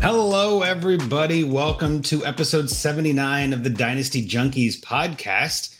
Hello, everybody. Welcome to episode 79 of the Dynasty Junkies podcast.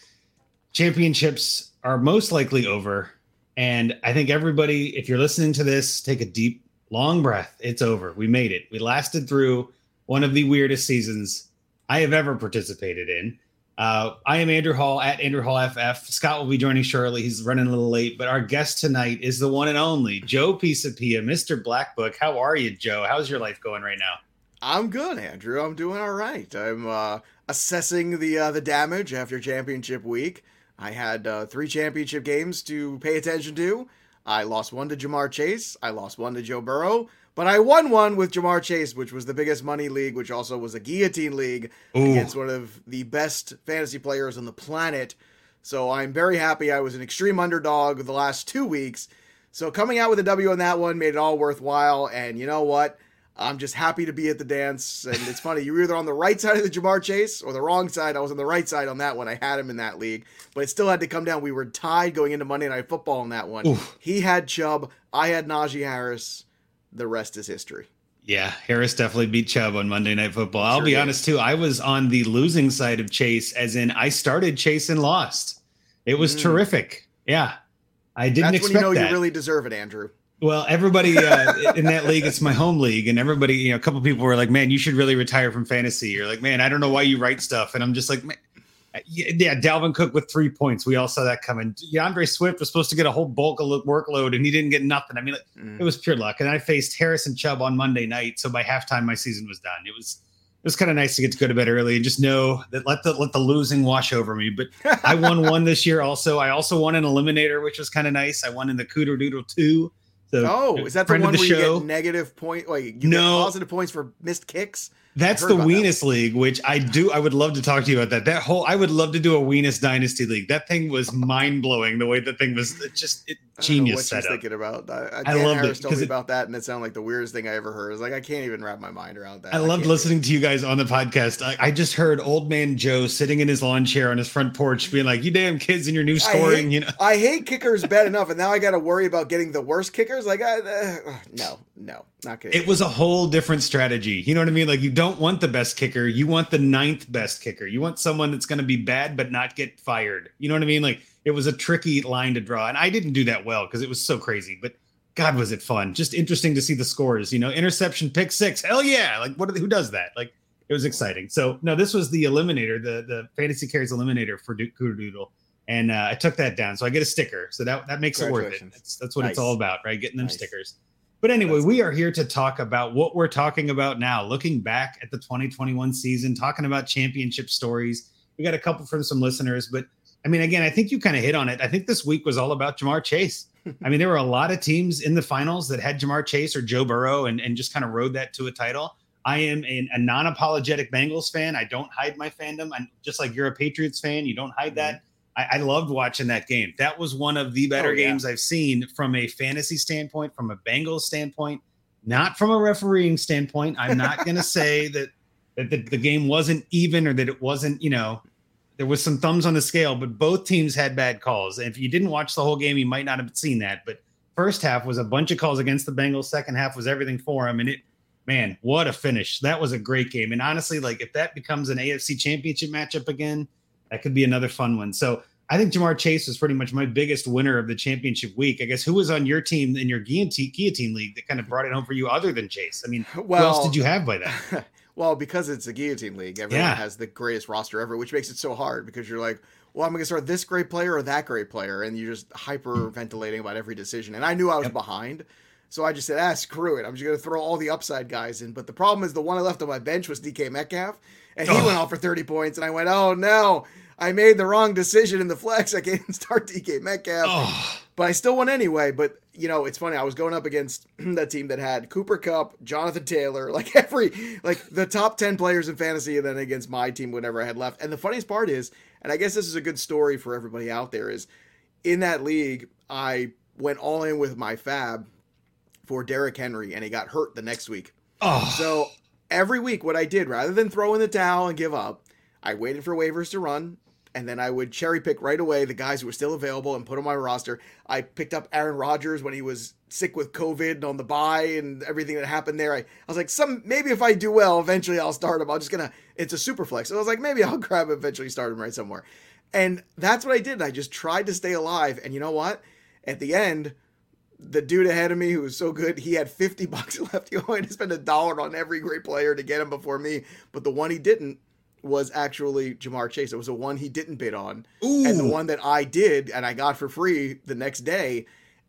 Championships are most likely over. And I think everybody, if you're listening to this, take a deep, long breath. It's over. We made it. We lasted through one of the weirdest seasons I have ever participated in. Uh, I am Andrew Hall at Andrew Hall FF. Scott will be joining shortly. He's running a little late, but our guest tonight is the one and only Joe Pisapia, Mr. Black Book. How are you, Joe? How's your life going right now? I'm good, Andrew. I'm doing all right. I'm uh, assessing the uh, the damage after championship week. I had uh, three championship games to pay attention to. I lost one to Ja'Marr Chase. I lost one to Joe Burrow. But I won one with Ja'Marr Chase, which was the biggest money league, which also was a guillotine league Ooh. against one of the best fantasy players on the planet. So I'm very happy. I was an extreme underdog the last two weeks. So coming out with a W on that one made it all worthwhile. And you know what? I'm just happy to be at the dance. And it's funny, you were either on the right side of the Ja'Marr Chase or the wrong side. I was on the right side on that one. I had him in that league, but it still had to come down. We were tied going into Monday Night Football on that one. Oof. He had Chubb. I had Najee Harris. The rest is history. Yeah, Harris definitely beat Chubb on Monday Night Football. I'll Sure be did. honest too. I was on the losing side of Chase, as in I started Chase and lost. It was Mm. terrific. Yeah, I didn't That's when expect you know that. you really deserve it, Andrew. Well, everybody uh, in that league, it's my home league, and everybody, you know, a couple people were like, "Man, you should really retire from fantasy." You're like, "Man, I don't know why you write stuff," and I'm just like, man, yeah, Dalvin Cook with three points. We all saw that coming. DeAndre Swift was supposed to get a whole bulk of lo- workload, and he didn't get nothing. I mean, like, Mm. it was pure luck. And I faced Harrison Chubb on Monday night, so by halftime, my season was done. It was it was kind of nice to get to go to bed early and just know that let the let the losing wash over me. But I won one this year also. I also won an eliminator, which was kind of nice. I won in the Cooter Doodle two. So Oh, is that the one where you get negative point? Like you No. get positive points for missed kicks? That's the about that Weenus League, which I do. I would love to talk to you about that. That whole, I would love to do a Weenus Dynasty League. That thing was mind blowing. The way the thing was, it just it, I genius what setup. thinking about. I, I, I loved it, told me it- about that, and it sounded like the weirdest thing I ever heard. It's like I can't even wrap my mind around that. I loved listening to you guys on the podcast. I, I just heard old man Joe sitting in his lawn chair on his front porch, being like, "You damn kids in your new scoring," hate- you know. I hate kickers bad enough, and now I got to worry about getting the worst kickers. Like, I, uh, no, no, not good. It was a whole different strategy. You know what I mean? Like you don't want the best kicker. You want the ninth best kicker. You want someone that's going to be bad but not get fired. You know what I mean? Like it was a tricky line to draw, and I didn't do that well because it was so crazy. But God, was it fun? Just interesting to see the scores. You know, interception, pick six. Hell yeah! Like what? Are they, who does that? Like it was exciting. So no, this was the eliminator, the the fantasy carries eliminator for Do- Doodle. And uh, I took that down, so I get a sticker. So that that makes it worth it. That's, that's what it's all about, right? Getting them Nice. stickers. But anyway, we are here to talk about what we're talking about now, looking back at the 2021 season, talking about championship stories. We got a couple from some listeners, but I mean, again, I think you kind of hit on it. I think this week was all about Ja'Marr Chase. I mean, there were a lot of teams in the finals that had Ja'Marr Chase or Joe Burrow and, and just kind of rode that to a title. I am a, a non apologetic Bengals fan. I don't hide my fandom. I'm just like you're a Patriots fan. You don't hide mm-hmm. that. I, I loved watching that game. That was one of the better Oh, yeah. games I've seen from a fantasy standpoint, from a Bengals standpoint, not from a refereeing standpoint. I'm not going to say that that the, the game wasn't even or that it wasn't, you know, there was some thumbs on the scale, but both teams had bad calls. And if you didn't watch the whole game, you might not have seen that. But first half was a bunch of calls against the Bengals. Second half was everything for them. And it, man, what a finish. That was a great game. And honestly, like if that becomes an AFC championship matchup again, that could be another fun one. So I think Ja'Marr Chase was pretty much my biggest winner of the championship week. I guess who was on your team in your guillotine, guillotine league that kind of brought it home for you other than Chase? I mean, who else Well- did you have by that? Well, because it's a guillotine league, everyone Yeah. has the greatest roster ever, which makes it so hard because you're like, well, I'm going to start this great player or that great player, and you're just hyperventilating about every decision. And I knew I was Yep. behind, so I just said, ah, screw it. I'm just going to throw all the upside guys in. But the problem is, the one I left on my bench was DK Metcalf, and he Ugh. went off for 30 points, and I went, oh no, I made the wrong decision in the flex. I can't start DK Metcalf Oh, but I still won anyway. But you know, it's funny. I was going up against that team that had Cooper Kupp, Jonathan Taylor, like every like the top ten players in fantasy, and then against my team, whatever I had left. And the funniest part is, and I guess this is a good story for everybody out there, is in that league, I went all in with my FAAB for Derrick Henry, and he got hurt the next week. oh. So every week, what I did, rather than throw in the towel and give up, I waited for waivers to run, and then I would cherry pick right away the guys who were still available and put on my roster. I picked up Aaron Rodgers when he was sick with COVID and on the bye and everything that happened there. I, I was like, some maybe if I do well, eventually I'll start him. I'm just gonna. It's a super flex. So I was like, maybe I'll grab eventually, start him right somewhere. And that's what I did. I just tried to stay alive. And you know what? At the end, the dude ahead of me who was so good, he had 50 bucks left. He only had to spend a dollar on every great player to get him before me. But the one he didn't was actually Ja'Marr Chase. It was the one he didn't bid on. And the one that I did and I got for free the next day.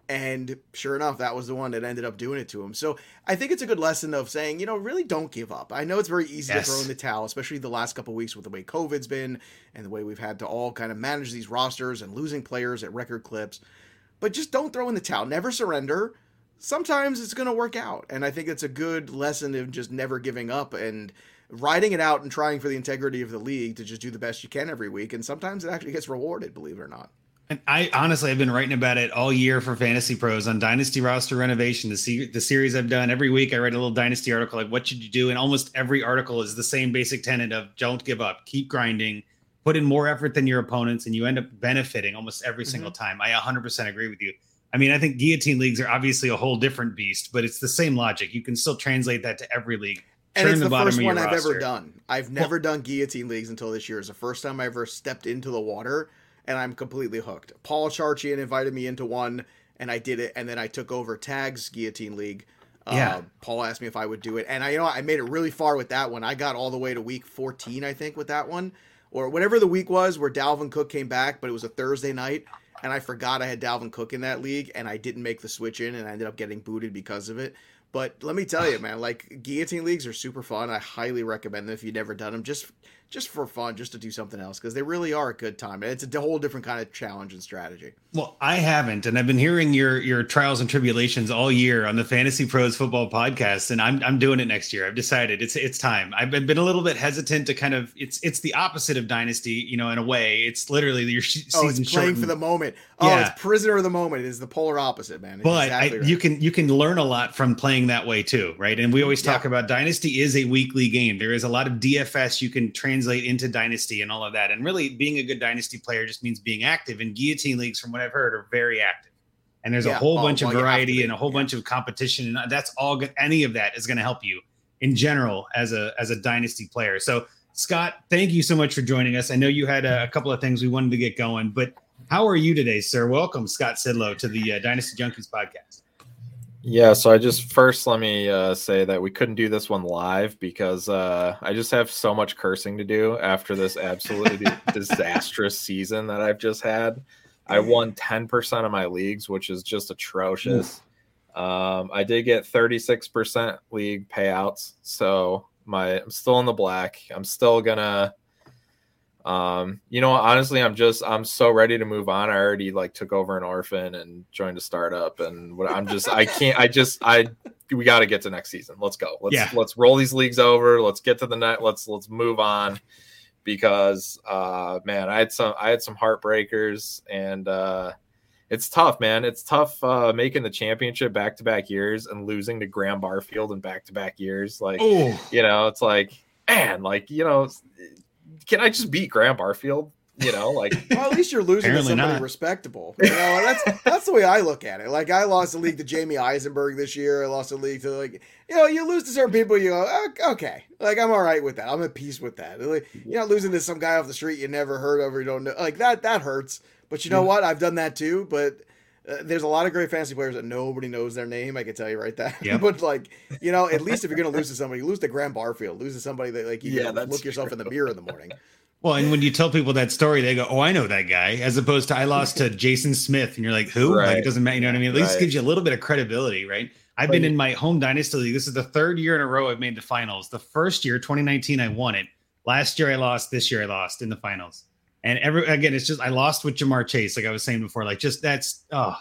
And sure enough, that was the one that ended up doing it to him. So I think it's a good lesson of saying, you know, really don't give up. I know it's very easy Yes. to throw in the towel, especially the last couple weeks with the way COVID's been and the way we've had to all kind of manage these rosters and losing players at record clips. But just don't throw in the towel. Never surrender. Sometimes it's going to work out. And I think it's a good lesson of just never giving up and riding it out and trying for the integrity of the league to just do the best you can every week. And sometimes it actually gets rewarded, believe it or not. And I honestly, I've been writing about it all year for Fantasy Pros on Dynasty roster renovation. The, se- the series I've done every week, I write a little Dynasty article like, what should you do? And almost every article is the same basic tenet of don't give up, keep grinding, put in more effort than your opponents, and you end up benefiting almost every Mm-hmm. single time. I 100% agree with you. I mean, I think guillotine leagues are obviously a whole different beast, but it's the same logic. You can still translate that to every league. And it's the, bottom first one I've ever done. I've never done guillotine leagues until this year. It's the first time I ever stepped into the water, and I'm completely hooked. Paul Charchian invited me into one, and I did it, and then I took over Tag's guillotine league. Yeah. Uh, Paul asked me if I would do it, and I you know I made it really far with that one. I got all the way to week 14, I think, with that one, or whatever the week was where Dalvin Cook came back, but it was a Thursday night, and I forgot I had Dalvin Cook in that league, and I didn't make the switch in, and I ended up getting booted because of it. But let me tell you, man, like guillotine leagues are super fun. I highly recommend them if you've never done them, just just for fun, just to do something else, because they really are a good time. It's a whole different kind of challenge and strategy. Well, I haven't, and I've been hearing your your trials and tribulations all year on the Fantasy Pros Football Podcast, and I'm I'm doing it next year. I've decided it's it's time. I've been, been a little bit hesitant to kind of it's it's the opposite of Dynasty, you know, in a way. It's literally your sh- Oh, season it's playing for the moment. Oh, Yeah. it's prisoner of the moment. It is the polar opposite, man. It's but exactly I, right. you can you can learn a lot from playing that way too, right? And we always talk Yeah. about Dynasty is a weekly game. There is a lot of DFS you can translate into Dynasty and all of that. And really, being a good Dynasty player just means being active. And guillotine leagues, from what I've heard, are very active. And there's a whole Oh, bunch well, of variety be. and a whole Yeah. bunch of competition, and that's all good. Any of that is going to help you in general as a as a Dynasty player. So. Scott, thank you so much for joining us. I know you had a, a couple of things we wanted to get going, but how are you today, sir? Welcome, Scott Sidlow, to the uh, Dynasty Junkies podcast. Yeah, so I just first let me uh, say that we couldn't do this one live because uh, I just have so much cursing to do after this absolutely disastrous season that I've just had. I won 10% of my leagues, which is just atrocious. Um, I did get 36% league payouts, so my I'm still in the black. I'm still gonna um, you know, honestly, I'm just I'm so ready to move on. I already like took over an orphan and joined a startup, and what I'm just I can't. I just I we got to get to next season. Let's go. Let's Yeah. let's roll these leagues over. Let's get to the net. Let's let's move on because uh man, I had some I had some heartbreakers and uh it's tough, man. It's tough uh making the championship back to back years and losing to Graham Barfield in back to back years. Like Oh, you know, it's like, man, like, you know, can I just beat Graham Barfield? You know, like, Well, at least you're losing to somebody not. respectable. You know, and that's that's the way I look at it. Like I lost the league to Jamie Eisenberg this year. I lost the league to like you know, you lose to certain people, you go, "Ok- okay, like I'm all right with that. I'm at peace with that. Like, you're not losing to some guy off the street you never heard of or you don't know. Like that that hurts. But you know mm. what? I've done that too. But uh, there's a lot of great fantasy players that nobody knows their name. I can tell you right there. Yep. but like, you know, at least if you're gonna lose to somebody, lose to Graham Barfield, lose to somebody that like you Yeah, can that's look yourself in the mirror in the morning. Well, and when you tell people that story, they go, "Oh, I know that guy," as opposed to I lost to Jason Smith, and you're like, "Who?" Like it doesn't matter. You know what I mean? At least Right. gives you a little bit of credibility, right? I've been in my home dynasty league. This is the third year in a row I've made the finals. The first year, 2019, I won it. Last year I lost. This year I lost in the finals. And every again, it's just I lost with Ja'Marr Chase, like I was saying before. Like just that's oh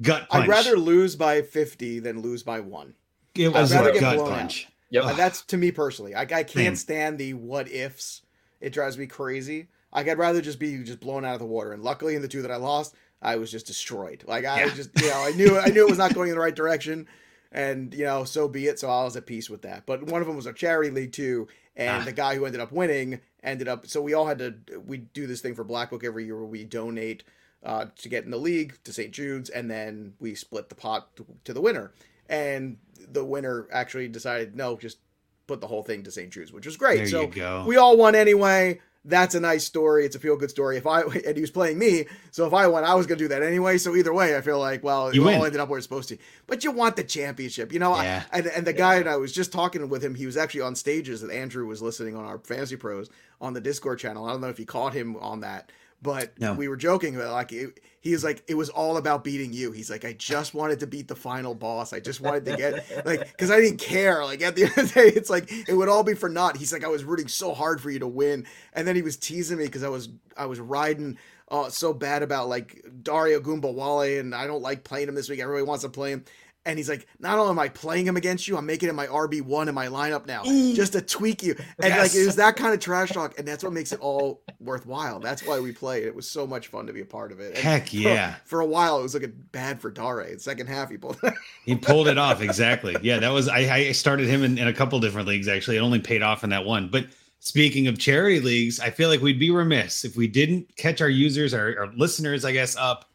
gut punch. I'd rather lose by 50 than lose by one. it was rather a get gut blown out. punch. Yep. And that's to me personally. Like I can't stand the what ifs. It drives me crazy. Like I'd rather just be just blown out of the water. And luckily in the two that I lost, I was just destroyed. Like I Yeah. just you know, I knew I knew it was not going in the right direction. And you know, so be it. So I was at peace with that. But one of them was a charity league too, and Ah. the guy who ended up winning ended up. So we all had to. We do this thing for Black Book every year where we donate uh, to get in the league to St. Jude's, and then we split the pot to, to the winner. And the winner actually decided no, just put the whole thing to St. Jude's, which was great. There so we all won anyway. That's a nice story. It's a feel good story. If I and he was playing me, so if I won, I was gonna do that anyway. So either way, I feel like well, You it all ended up where it's supposed to. But you want the championship, you know. I- Yeah. and and the guy and I was just talking with him. He was actually on stages that Andrew was listening on our Fantasy Pros on the Discord channel. I don't know if you caught him on that, but No. we were joking about like it, he was like it was all about beating you. He's like I just wanted to beat the final boss. I just wanted to get like because I didn't care. Like at the end of the day, it's like it would all be for naught. He's like I was rooting so hard for you to win, and then he was teasing me because I was I was riding. Uh, so bad about like Dare Ogunbowale, and I don't like playing him this week. Everybody wants to play him, and he's like, "Not only am I playing him against you, I'm making him my RB one in my lineup now, mm. just to tweak you." And like it was that kind of trash talk, and that's what makes it all worthwhile. That's why we play. It was so much fun to be a part of it. And Heck yeah. For, a while, it was looking bad for Dare. The second half, he pulled. He pulled it off exactly. Yeah, that was I, I started him in, in a couple different leagues actually. It only paid off in that one. But speaking of charity leagues, I feel like we'd be remiss if we didn't catch our users, our, our listeners, I guess, up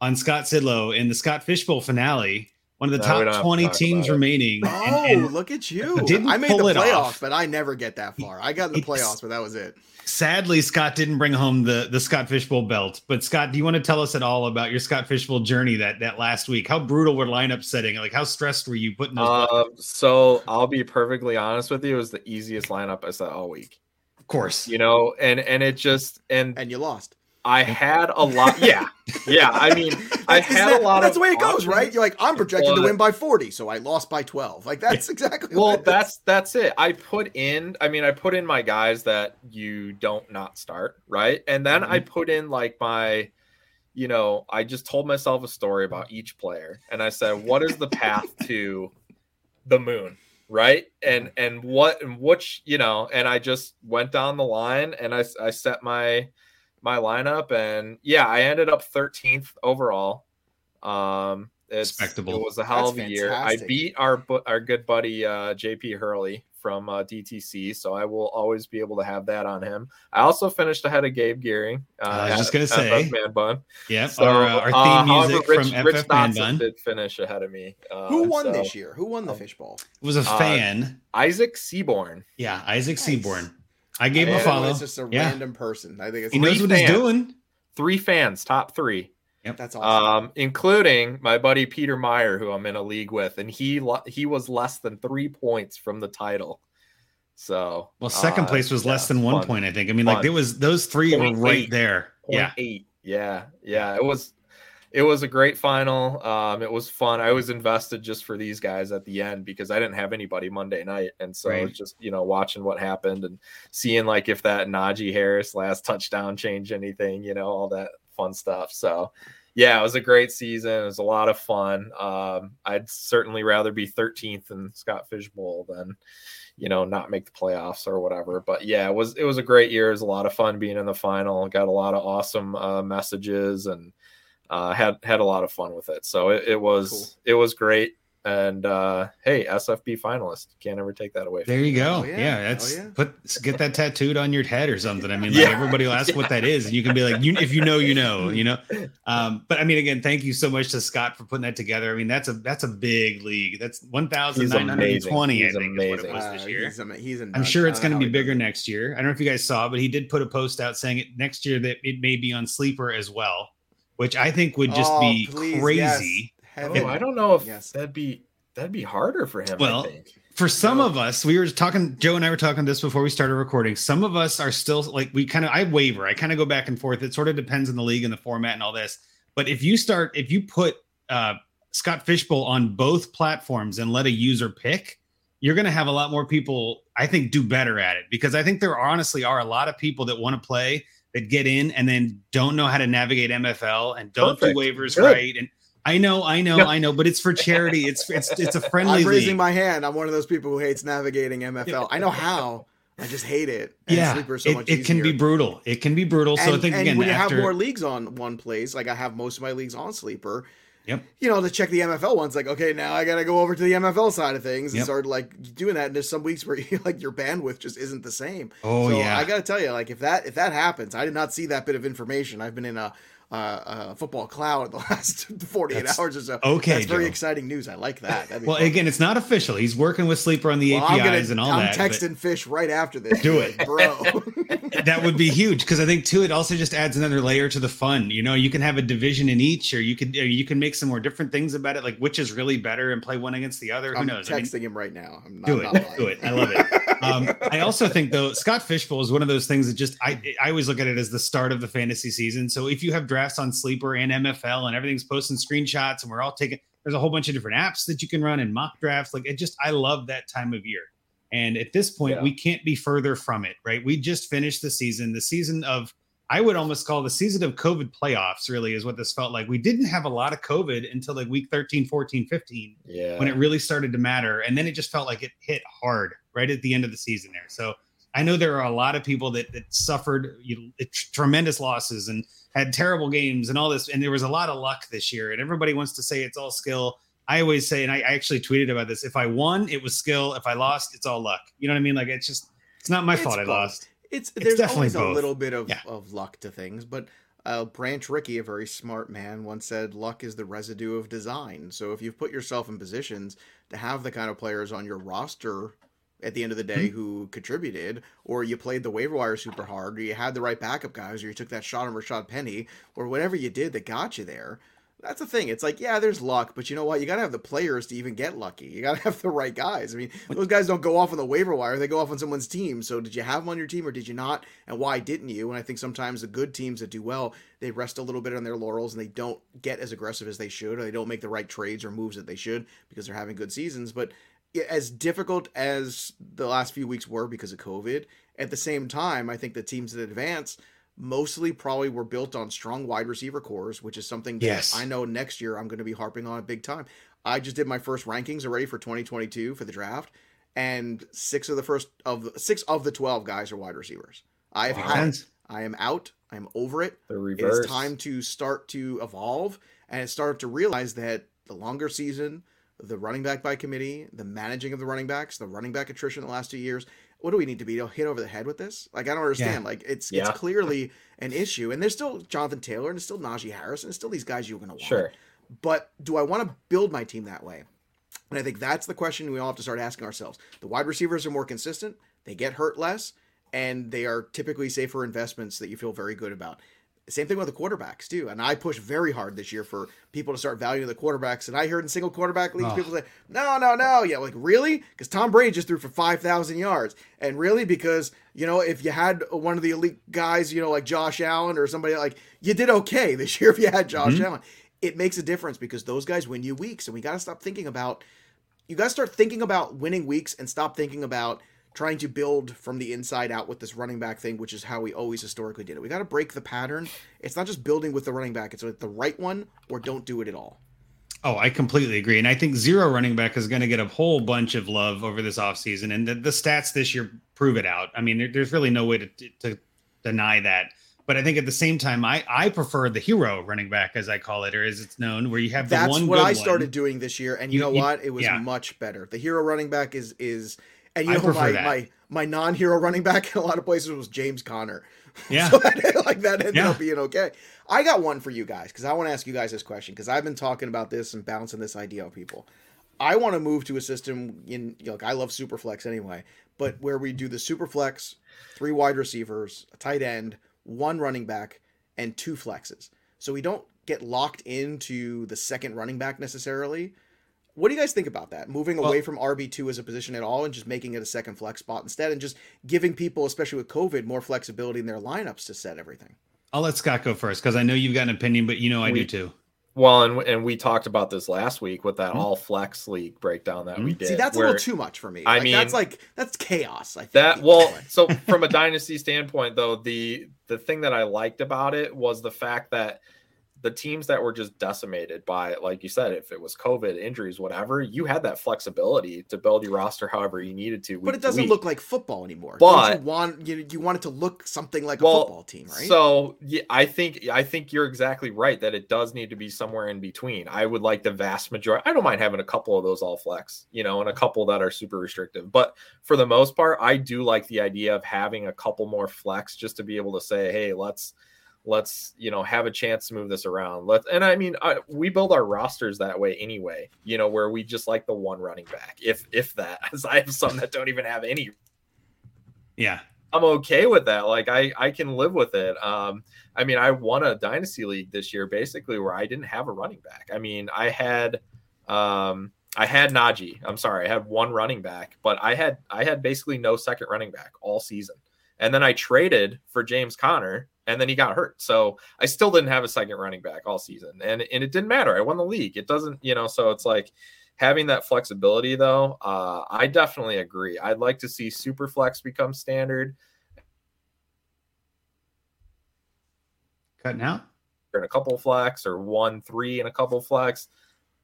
on Scott Sidlow in the Scott Fishbowl finale, one of the No, top have 20 talk teams remaining. oh, And- and look at you! didn't I made the playoffs, off. but I never get that far. I got in the It's- playoffs, but that was it. sadly, Scott didn't bring home the the Scott Fishbowl belt. But Scott, do you want to tell us at all about your Scott Fishbowl journey that that last week? How brutal were lineup setting? Like how stressed were you putting those? Um, so I'll be perfectly honest with you. It was the easiest lineup I set all week. of course, You know, and and it just and And you lost. I had a lot. Yeah, yeah. I mean, I had a lot That's the way it goes, right? You're like, I'm projected to win by 40, so I lost by 12. Like that's exactly. Well, that's that's it. I put in. I mean, I put in my guys that you don't not start, right? And then I mm-hmm. put in like my, you know, I just told myself a story about each player, and I said, what is the path to the moon? right and and what and which you know and i just went down the line and i i set my my lineup and yeah i ended up 13th overall um it's, Respectable. it was a hell That's of a year i beat our our good buddy uh jp hurley from uh, DTC, so I will always be able to have that on him. I also finished ahead of Gabe Gearing. Uh, I was just gonna at say. FF Man Bun. Yep. So, our, uh, our theme uh, however, music Rich, from Rich FF Man Bun. did finish ahead of me. Uh, Who won so- this year? Who won the um, fishbowl? It was a uh, fan. Isaac Seaborn. yeah, Isaac Nice. Seaborn. I gave him a And follow. It's just a Yeah. random person. I think it's He knows Three what he's fans. doing. Three fans, top three. Yep, that's awesome. um, including my buddy Peter Meyer, who I'm in a league with, and he lo- he was less than three points from the title. So Well, second uh, place was yeah, less than one fun. point. I think. I mean, like Fun. there was those three were right eight. there. Point Yeah. eight. Yeah, yeah. It was it was a great final. Um, it was fun. I was invested just for these guys at the end because I didn't have anybody Monday night, and so Right. just you know watching what happened and seeing like if that Najee Harris last touchdown changed anything, you know, all that fun stuff. So. Yeah, it was a great season. It was a lot of fun. Um, I'd certainly rather be 13th in Scott Fishbowl than, you know, not make the playoffs or whatever. But yeah, it was it was a great year. It was a lot of fun being in the final. Got a lot of awesome uh, messages and uh, had had a lot of fun with it. So it, it was Cool. it was great. And uh, hey, SFB finalist, can't ever take that away. From There you go. Oh, yeah. yeah. Oh, that's yeah. put get that tattooed on your head or something. I mean, like Yeah. everybody will ask what that is, and you can be like, you if you know, you know, you know. Um, but I mean, again, thank you so much to Scott for putting that together. I mean, that's a that's a big league. That's one thousand nine hundred and twenty. I He's think is what it amazing. was Uh, this year. he's, ama- he's a I'm sure it's going to be how he does bigger next year. I don't know if you guys saw, but he did put a post out saying it next year that it may be on sleeper as well, which I think would just Oh, be please, crazy. yes. Oh, Heaven. I don't know if Yes. that'd be that'd be harder for him. Well, I think. For some No. of us, we were talking. Joe and I were talking this before we started recording. Some of us are still like we kind of. I waver. I kind of go back and forth. It sort of depends on the league and the format and all this. But if you start, if you put uh, Scott Fishbowl on both platforms and let a user pick, you're going to have a lot more people. I think do better at it because I think there honestly are a lot of people that want to play that get in and then don't know how to navigate MFL and don't Perfect. do waivers Good. right. And I know, I know. I know, but it's for charity. It's it's it's a friendly I'm raising league. my hand. I'm one of those people who hates navigating MFL. I know how. I just hate it. And yeah, so it, much it can be brutal. It can be brutal. so I think and again, when you after have more leagues on one place, like I have most of my leagues on Sleeper. Yep. You know, to check the MFL ones, like okay, now I got to go over to the MFL side of things and Yep. start like doing that. And there's some weeks where you, like your bandwidth just isn't the same. oh so yeah, I got to tell you, like if that if that happens, I did not see that bit of information. I've been in a, uh, a football cloud the last 48 That's- hours or so. okay, that's very Joe. exciting news. I like that. Well, fun. again, it's not official. He's working with Sleeper on the Well, I'm APIs gonna, and all I'm that. but texting Fish right after this. Do it. bro. that would be huge because I think too it also just adds another layer to the fun. You know, you can have a division in each, or you could or you can make some more different things about it, like which is really better and play one against the other. Who I'm knows? I mean, texting him right now. I'm not, do it, do it. I love it. Um, I also think though Scott Fishbowl is one of those things that just I I always look at it as the start of the fantasy season. So if you have drafts on Sleeper and MFL and everything's posting screenshots and we're all taking there's a whole bunch of different apps that you can run and mock drafts. Like it just I love that time of year. And at this point, Yeah. we can't be further from it, right? We just finished the season, the season of I would almost call the season of COVID playoffs, really, is what this felt like. We didn't have a lot of COVID until like week 13, 14, 15 Yeah. when it really started to matter. And then it just felt like it hit hard right at the end of the season there. So I know there are a lot of people that, that suffered you know, tremendous losses and had terrible games and all this. And there was a lot of luck this year. And everybody wants to say it's all skill. I always say, and I, I actually tweeted about this if I won, it was skill. If I lost, it's all luck. You know what I mean? Like it's just, it's not my It's fault I lost. It's, It's there's definitely always a little bit of, Yeah. of luck to things, but uh, Branch Rickey, a very smart man, once said, "Luck is the residue of design." So if you've put yourself in positions to have the kind of players on your roster at the end of the day Mm-hmm. who contributed, or you played the waiver wire super hard, or you had the right backup guys, or you took that shot on Rashad Penny, or whatever you did that got you there. That's the thing. It's like, yeah, there's luck, but you know what? You got to have the players to even get lucky. You got to have the right guys. I mean, those guys don't go off on the waiver wire; they go off on someone's team. So, did you have them on your team or did you not? And why didn't you? And I think sometimes the good teams that do well, they rest a little bit on their laurels and they don't get as aggressive as they should, or they don't make the right trades or moves that they should because they're having good seasons. But as difficult as the last few weeks were because of COVID, at the same time, I think the teams that advance mostly probably were built on strong wide receiver cores, which is something that Yes. I know next year I'm going to be harping on a big time. I just did my first rankings already for 2022 for the draft, and six of the first of the six of the 12 guys are wide receivers. I have had I am out. I'm over it. the reverse. is time to start to evolve and start to realize that the longer season, the running back by committee, the managing of the running backs, the running back attrition in the last two years. What do we need to be to hit over the head with this? Like I don't understand. Like it's Yeah. it's clearly an issue, and there's still Jonathan Taylor and there's still Najee Harris and there's still these guys you're going to want. Sure. But do I want to build my team that way? And I think that's the question we all have to start asking ourselves. The wide receivers are more consistent, they get hurt less, and they are typically safer investments that you feel very good about. Same thing with the quarterbacks too. And I push very hard this year for people to start valuing the quarterbacks. And I heard in single quarterback leagues, Oh. people say, "No, no, no." Yeah, like really? Because Tom Brady just threw for five thousand yards, and really because you know if you had one of the elite guys, you know like Josh Allen or somebody like you did okay this year if you had Josh Mhm. Allen. It makes a difference because those guys win you weeks, and we got to stop thinking about. You got to start thinking about winning weeks and stop thinking about trying to build from the inside out with this running back thing, which is how we always historically did it. We got to break the pattern. It's not just building with the running back; it's with the right one, or don't do it at all. Oh, I completely agree. And I think zero running back is going to get a whole bunch of love over this offseason. And the, the stats this year prove it out. I mean, there, there's really no way to, to deny that. But I think at the same time, I, I prefer the hero running back, as I call it, or as it's known, where you have the That's one what good I started one. doing this year, and you, You- know you- what? It was yeah. much better. The hero running back is is, and you I know my that. my my non-hero running back in a lot of places was James Conner. Yeah. so that, like that ended Yeah. up being okay. I got one for you guys because I want to ask you guys this question because I've been talking about this and bouncing this idea on people. I want to move to a system in you know, like I love Superflex anyway, but where we do the Superflex, three wide receivers, a tight end, one running back, and two flexes. So we don't get locked into the second running back necessarily. What do you guys think about that? Moving Well- away from RB2 as a position at all and just making it a second flex spot instead and just giving people, especially with COVID, more flexibility in their lineups to set everything. I'll let Scott go first because I know you've got an opinion, but you know I We- do too. Well, and and we talked about this last week with that Mhm. all flex league breakdown that we Mhm. did. See, that's a little too much for me. I Like, that's like that's chaos. I think that well, so from a dynasty standpoint, though, the the thing that I liked about it was the fact that the teams that were just decimated by, like you said, if it was COVID, injuries, whatever, you had that flexibility to build your roster however you needed to. but it doesn't look like football anymore. But- Don't you want you, you want it to look something like a football team, right? So yeah, I think I think you're exactly right that it does need to be somewhere in between. I would like the vast majority. I don't mind having a couple of those all flex, you know, and a couple that are super restrictive. But for the most part, I do like the idea of having a couple more flex just to be able to say, hey, let's let's you know have a chance to move this around. let's and I mean I, we build our rosters that way anyway. You know, where we just like the one running back, if if that. As I have some that don't even have any Yeah. I'm okay with that. Like I I can live with it. Um I mean I won a dynasty league this year basically where I didn't have a running back. I mean I had um I had Najee. I'm sorry, I had one running back, but I had I had basically no second running back all season. And then I traded for James Conner and then he got hurt. So I still didn't have a second running back all season. And and it didn't matter. I won the league. It doesn't, you know, so it's like having that flexibility though, uh, I definitely agree. I'd like to see super flex become standard. Cutting out. in a couple flex or one three in a couple flex.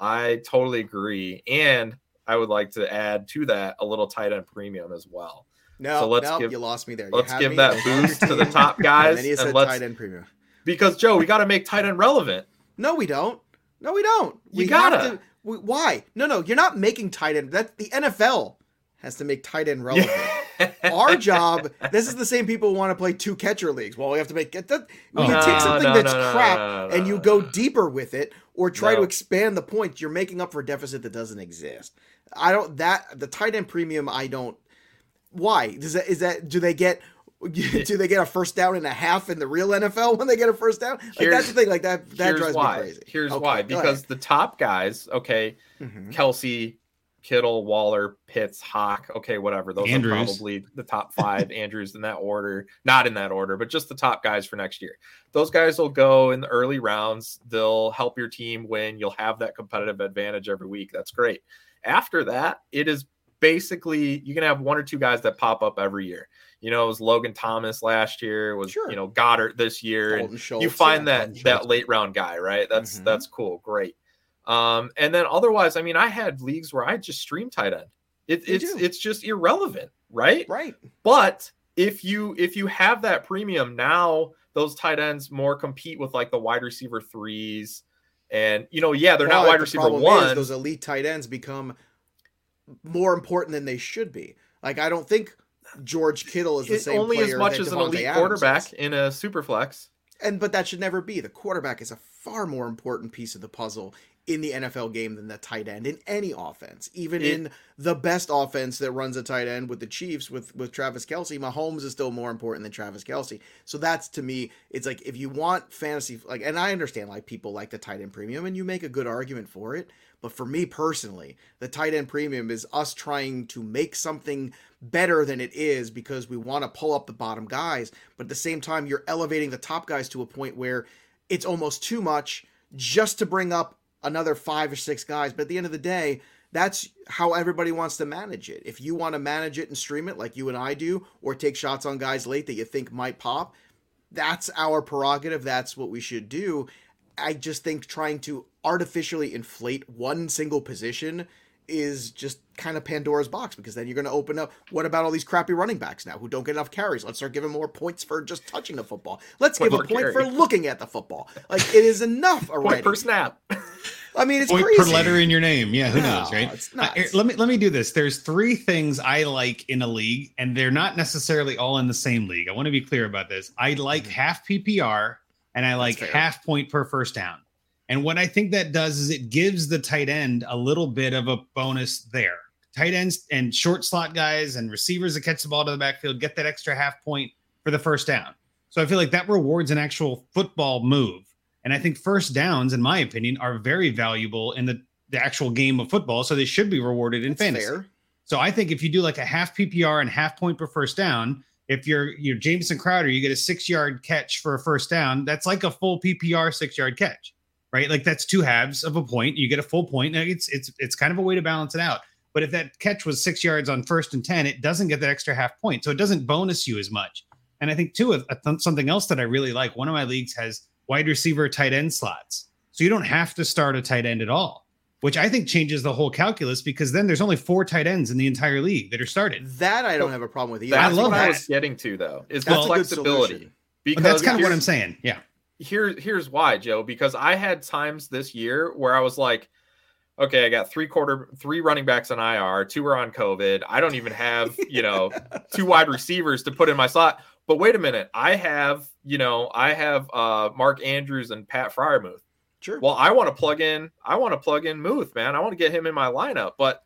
I totally agree, and I would like to add to that a little tight end premium as well. No, so let's no, give- you lost me there. Let's give me, that I was on your boost to the top guys, And then you said let's- tight end premium. Because Joe, we got to make tight end relevant. No, we don't. No, we don't. You we gotta. to- we, why? No, no, you're not making tight end. That the NFL has to make tight end relevant. Our job. This is the same people who want to play two catcher leagues. Well, we have to make get that. When you Oh. take something no, that's no, crap and you go deeper with it, or try to expand the point, you're making up for a deficit that doesn't exist. I don't. That the tight end premium. I don't. Why does that? Is that? Do they get? Do they get a first down and a half in the real NFL when they get a first down? Like that's the thing. Like that. That drives why. me crazy. Here's Okay, why. go Because the top guys, okay, ahead. Mhm. Kelce, Kittle, Waller, Pitts, Hawk. Okay, whatever. Those Andrews. are probably the top five. Andrews in that order, not in that order, but just the top guys for next year. Those guys will go in the early rounds. They'll help your team win. You'll have that competitive advantage every week. That's great. After that, it is basically you can have one or two guys that pop up every year. You know, it was Logan Thomas last year. It was Sure. you know Goddard this year. and Schultz, you find yeah. that that late round guy, right? That's Mhm. that's cool, great. Um, and then otherwise, I mean, I had leagues where I just stream tight end. It, it's too. it's just irrelevant, right? right. But if you if you have that premium now, those tight ends more compete with like the wide receiver threes, and you know, yeah, they're not wide the receiver one. Those elite tight ends become more important than they should be. Like I don't think George Kittle is the It- same only player as much as an elite Adams quarterback is. in a super flex. And but that should never be. The quarterback is a far more important piece of the puzzle in the NFL game than the tight end in any offense. Even It- in the best offense that runs a tight end with the Chiefs with with Travis Kelce, Mahomes is still more important than Travis Kelce. So that's to me, it's like if you want fantasy like and I understand like people like the tight end premium and you make a good argument for it. But for me personally, the tight end premium is us trying to make something better than it is because we want to pull up the bottom guys. But at the same time, you're elevating the top guys to a point where it's almost too much just to bring up another five or six guys. But at the end of the day, that's how everybody wants to manage it. If you want to manage it and stream it like you and I do, or take shots on guys late that you think might pop, that's our prerogative. That's what we should do. I just think trying to artificially inflate one single position is just kind of Pandora's box because then you're going to open up. What about all these crappy running backs now who don't get enough carries? Let's start giving more points for just touching the football. Let's Point give a point carry. for looking at the football. Like it is enough already. Point per snap. I mean, it's Point crazy. per letter in your name. Yeah, who No, knows, right? it's Uh, here, let me let me do this. There's three things I like in a league, and they're not necessarily all in the same league. I want to be clear about this. I like Mhm. half PPR and I like half point per first down. And what I think that does is it gives the tight end a little bit of a bonus there. Tight ends and short slot guys and receivers that catch the ball to the backfield get that extra half point for the first down. So I feel like that rewards an actual football move. And I think first downs, in my opinion, are very valuable in the, the actual game of football. So they should be rewarded in That's fantasy. fair. So I think if you do like a half PPR and half point per first down, if you're you're Jamison Crowder, you get a six yard catch for a first down. That's like a full PPR six yard catch, right? Like that's two halves of a point. You get a full point. It's it's it's kind of a way to balance it out. But if that catch was six yards on first and ten, it doesn't get that extra half point, so it doesn't bonus you as much. And I think too, a- a- something else that I really like. One of my leagues has wide receiver, tight end slots, so you don't have to start a tight end at all which I think changes the whole calculus because then there's only four tight ends in the entire league that are started. That I don't have a problem with either. I That's love what I that. was getting to though. Is That's the good flexibility. Because But that's kind of what I'm saying. Yeah. here here's why joe because i had times this year where i was like okay i got three quarter three running backs on ir two are on covid i don't even have you know two wide receivers to put in my slot but wait a minute i have you know i have uh mark andrews and pat freiermuth Sure. well i want to plug in i want to plug in muth man i want to get him in my lineup but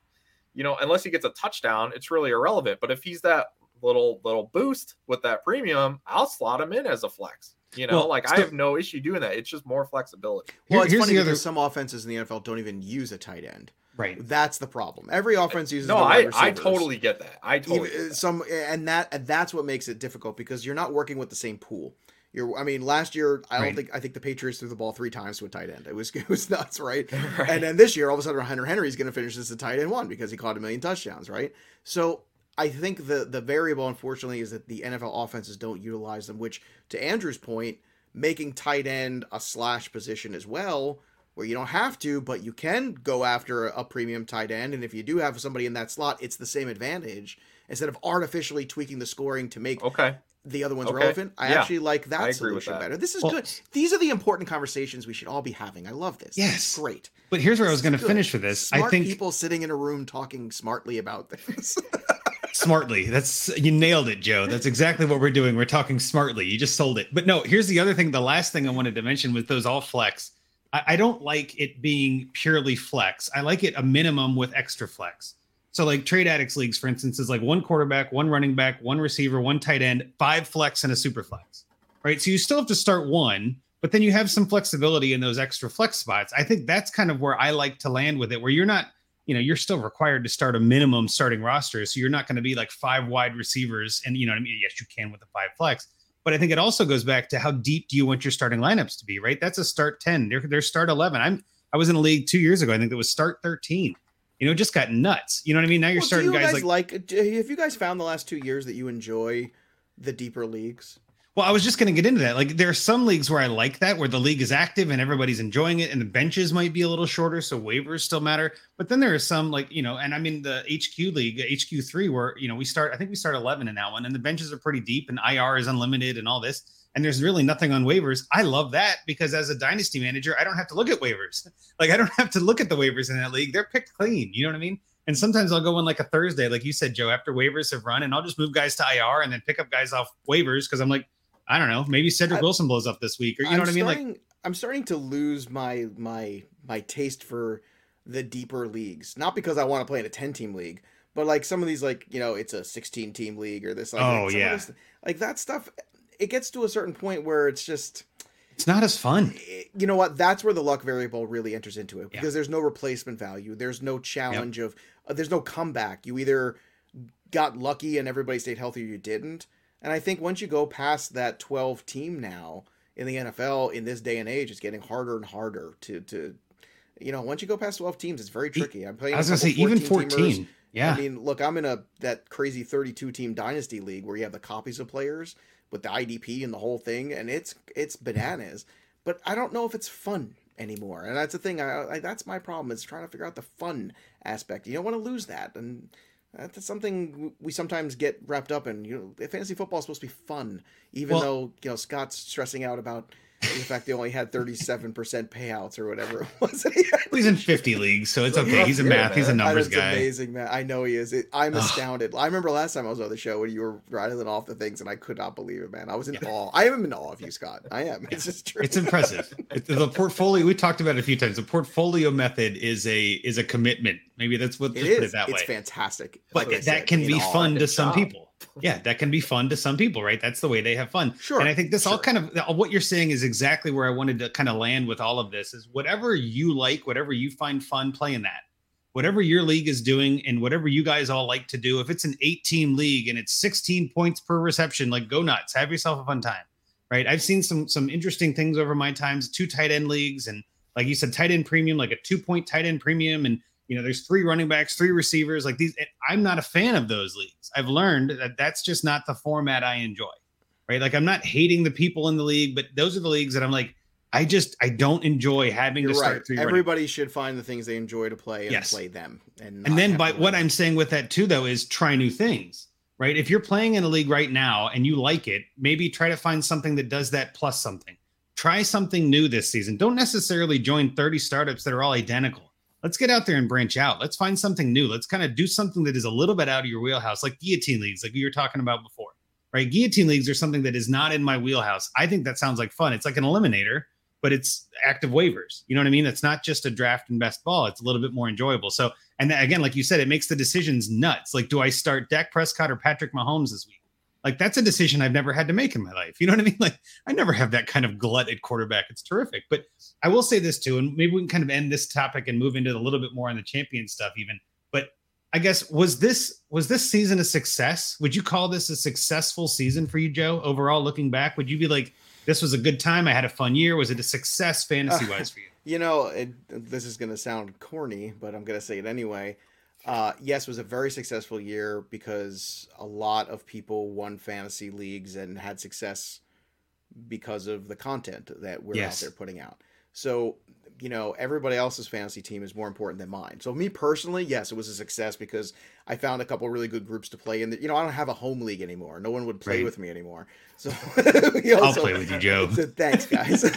you know unless he gets a touchdown it's really irrelevant but if he's that little little boost with that premium i'll slot him in as a flex you know Well, like i have no issue doing that it's just more flexibility well, it's here's funny the because other- some offenses in the NFL don't even use a tight end. Right. That's the problem. Every offense uses no the i i totally get that i totally Even- get that. some and that and that's what makes it difficult because you're not working with the same pool. You're, I mean, last year I don't Right. think I think the Patriots threw the ball three times to a tight end. It was it was nuts, right? Right. And then this year, all of a sudden, Hunter is going to finish as the tight end one because he caught a million touchdowns, right? So I think the the variable, unfortunately, is that the NFL offenses don't utilize them. Which, to Andrew's point, making tight end a slash position as well, where you don't have to, but you can go after a premium tight end, and if you do have somebody in that slot, it's the same advantage. Instead of artificially tweaking the scoring to make okay the other one's Okay. relevant, I Yeah. actually like that I agree with solution that. better. This is Well- good. These are the important conversations we should all be having. I love this. This Yes. great. But here's where I was going to finish with this. Smart I think people sitting in a room talking smartly about things. smartly. That's you nailed it, Joe. That's exactly what we're doing. We're talking smartly. You just sold it. But no, here's the other thing. The last thing I wanted to mention with those all flex. I, I don't like it being purely flex. I like it a minimum with extra flex. So like trade addicts leagues, for instance, is like one quarterback, one running back, one receiver, one tight end, five flex, and a super flex. Right. So you still have to start one, but then you have some flexibility in those extra flex spots. I think that's kind of where I like to land with it, where you're not you know you're still required to start a minimum starting roster so you're not going to be like five wide receivers and you know what i mean yes you can with the five flex but i think it also goes back to how deep do you want your starting lineups to be right that's a start 10 they're, they're start 11 i'm i was in a league two years ago i think that was start 13 you know just got nuts you know what i mean now you're Well, starting you guys guys like like, have you guys found the last two years that you enjoy the deeper leagues? Well, I was just going to get into that. Like, there are some leagues where I like that, where the league is active and everybody's enjoying it, and the benches might be a little shorter, so waivers still matter. But then there are some, like you know, and I mean the HQ league, HQ three, where you know we start. I think we start 11 in that one, and the benches are pretty deep, and IR is unlimited, and all this. And there's really nothing on waivers. I love that because as a dynasty manager, I don't have to look at waivers. Like I don't have to look at the waivers in that league. They're picked clean. You know what I mean? And sometimes I'll go on like a Thursday, like you said, Joe, after waivers have run, and I'll just move guys to IR and then pick up guys off waivers because I'm like, I don't know, maybe Cedric I- Wilson blows up this week, or you know I'm what I mean? Like, I'm starting to lose my my my taste for the deeper leagues. Not because I want to play in a 10 team league, but like some of these, like you know, it's a 16 team league or this. Like, Oh, like, yeah. this- like that stuff. It gets to a certain point where it's just it's not as fun. you know what that's where the luck variable really enters into it Yeah. because there's no replacement value there's no challenge of uh, there's no comeback you either got lucky and everybody stayed healthy or you didn't and i think once you go past that 12 team now in the nfl in this day and age it's getting harder and harder to to you know once you go past 12 teams it's very tricky i'm playing I was gonna say couple even 14 teamers. 14. Yeah. I mean, look, I'm in a that crazy 32 team dynasty league where you have the copies of players with the IDP and the whole thing, and it's it's bananas. But I don't know if it's fun anymore, and that's the thing. I, I that's my problem is trying to figure out the fun aspect. You don't want to lose that, and that's something we sometimes get wrapped up in. You know, fantasy football is supposed to be fun, even Well- though you know Scott's stressing out about the fact they only had 37% payouts or whatever it was. He's in 50 leagues, so it's okay. He's a yeah, math, he's a numbers guy. amazing, man. I know he is. It, I'm astounded. I remember last time I was on the show when you were rattling off the things, and I could not believe it, man. I was in awe. I am in awe of you, Scott. I am. It's just true. It's impressive. The portfolio we talked about it a few times. The portfolio method is a is a commitment Maybe that's what It is. put it that way. it's way. fantastic. But Like that said, can be fun to some job. people. Yeah, that can be fun to some people, right? That's the way they have fun. Sure. And I think this all kind of what you're saying is exactly where I wanted to kind of land with all of this is whatever you like, whatever you find fun, playing that. Whatever your league is doing and whatever you guys all like to do. If it's an eight team league and it's 16 points per reception, like go nuts, have yourself a fun time. Right. I've seen some some interesting things over my times, two tight end leagues, and like you said, tight end premium, like a two point tight end premium, and you know, there's three running backs, three receivers, like these. I'm not a fan of those leagues. I've learned that that's just not the format I enjoy. Right. Like I'm not hating the people in the league, but those are the leagues that I'm like, I just I don't enjoy having You're to start right. three running Everybody should find the things they enjoy to play and Yes. play them. And, and then by what. I'm saying with that too, though, is try new things, right? If you're playing in a league right now and you like it, maybe try to find something that does that plus something. Try something new this season. Don't necessarily join 30 startups that are all identical. Let's get out there and branch out. Let's find something new. Let's kind of do something that is a little bit out of your wheelhouse, like guillotine leagues, like we were talking about before, right? Guillotine leagues are something that is not in my wheelhouse. I think that sounds like fun. It's like an eliminator, but it's active waivers. You know what I mean? It's not just a draft and best ball. It's a little bit more enjoyable. So, and again, like you said, it makes the decisions nuts. Like, do I start Dak Prescott or Patrick Mahomes this week? Like, that's a decision I've never had to make in my life. You know what I mean? Like, I never have that kind of glut at quarterback. It's terrific. But I will say this too, and maybe we can kind of end this topic and move into a little bit more on the champion stuff, even. But I guess was this was this season a success? Would you call this a successful season for you, Joe? Overall, looking back, would you be like, this was a good time? I had a fun year. Was it a success fantasy wise for you? You know, it, this is going to sound corny, but I'm going to say it anyway. Uh, yes, it was a very successful year because a lot of people won fantasy leagues and had success because of the content that we're Yes. out there putting out. So, you know, everybody else's fantasy team is more important than mine. So, me personally, yes, it was a success because I found a couple really good groups to play in. You know, I don't have a home league anymore. No one would play Right. with me anymore. So, you know, I'll so- play with you, Joe. so thanks, guys.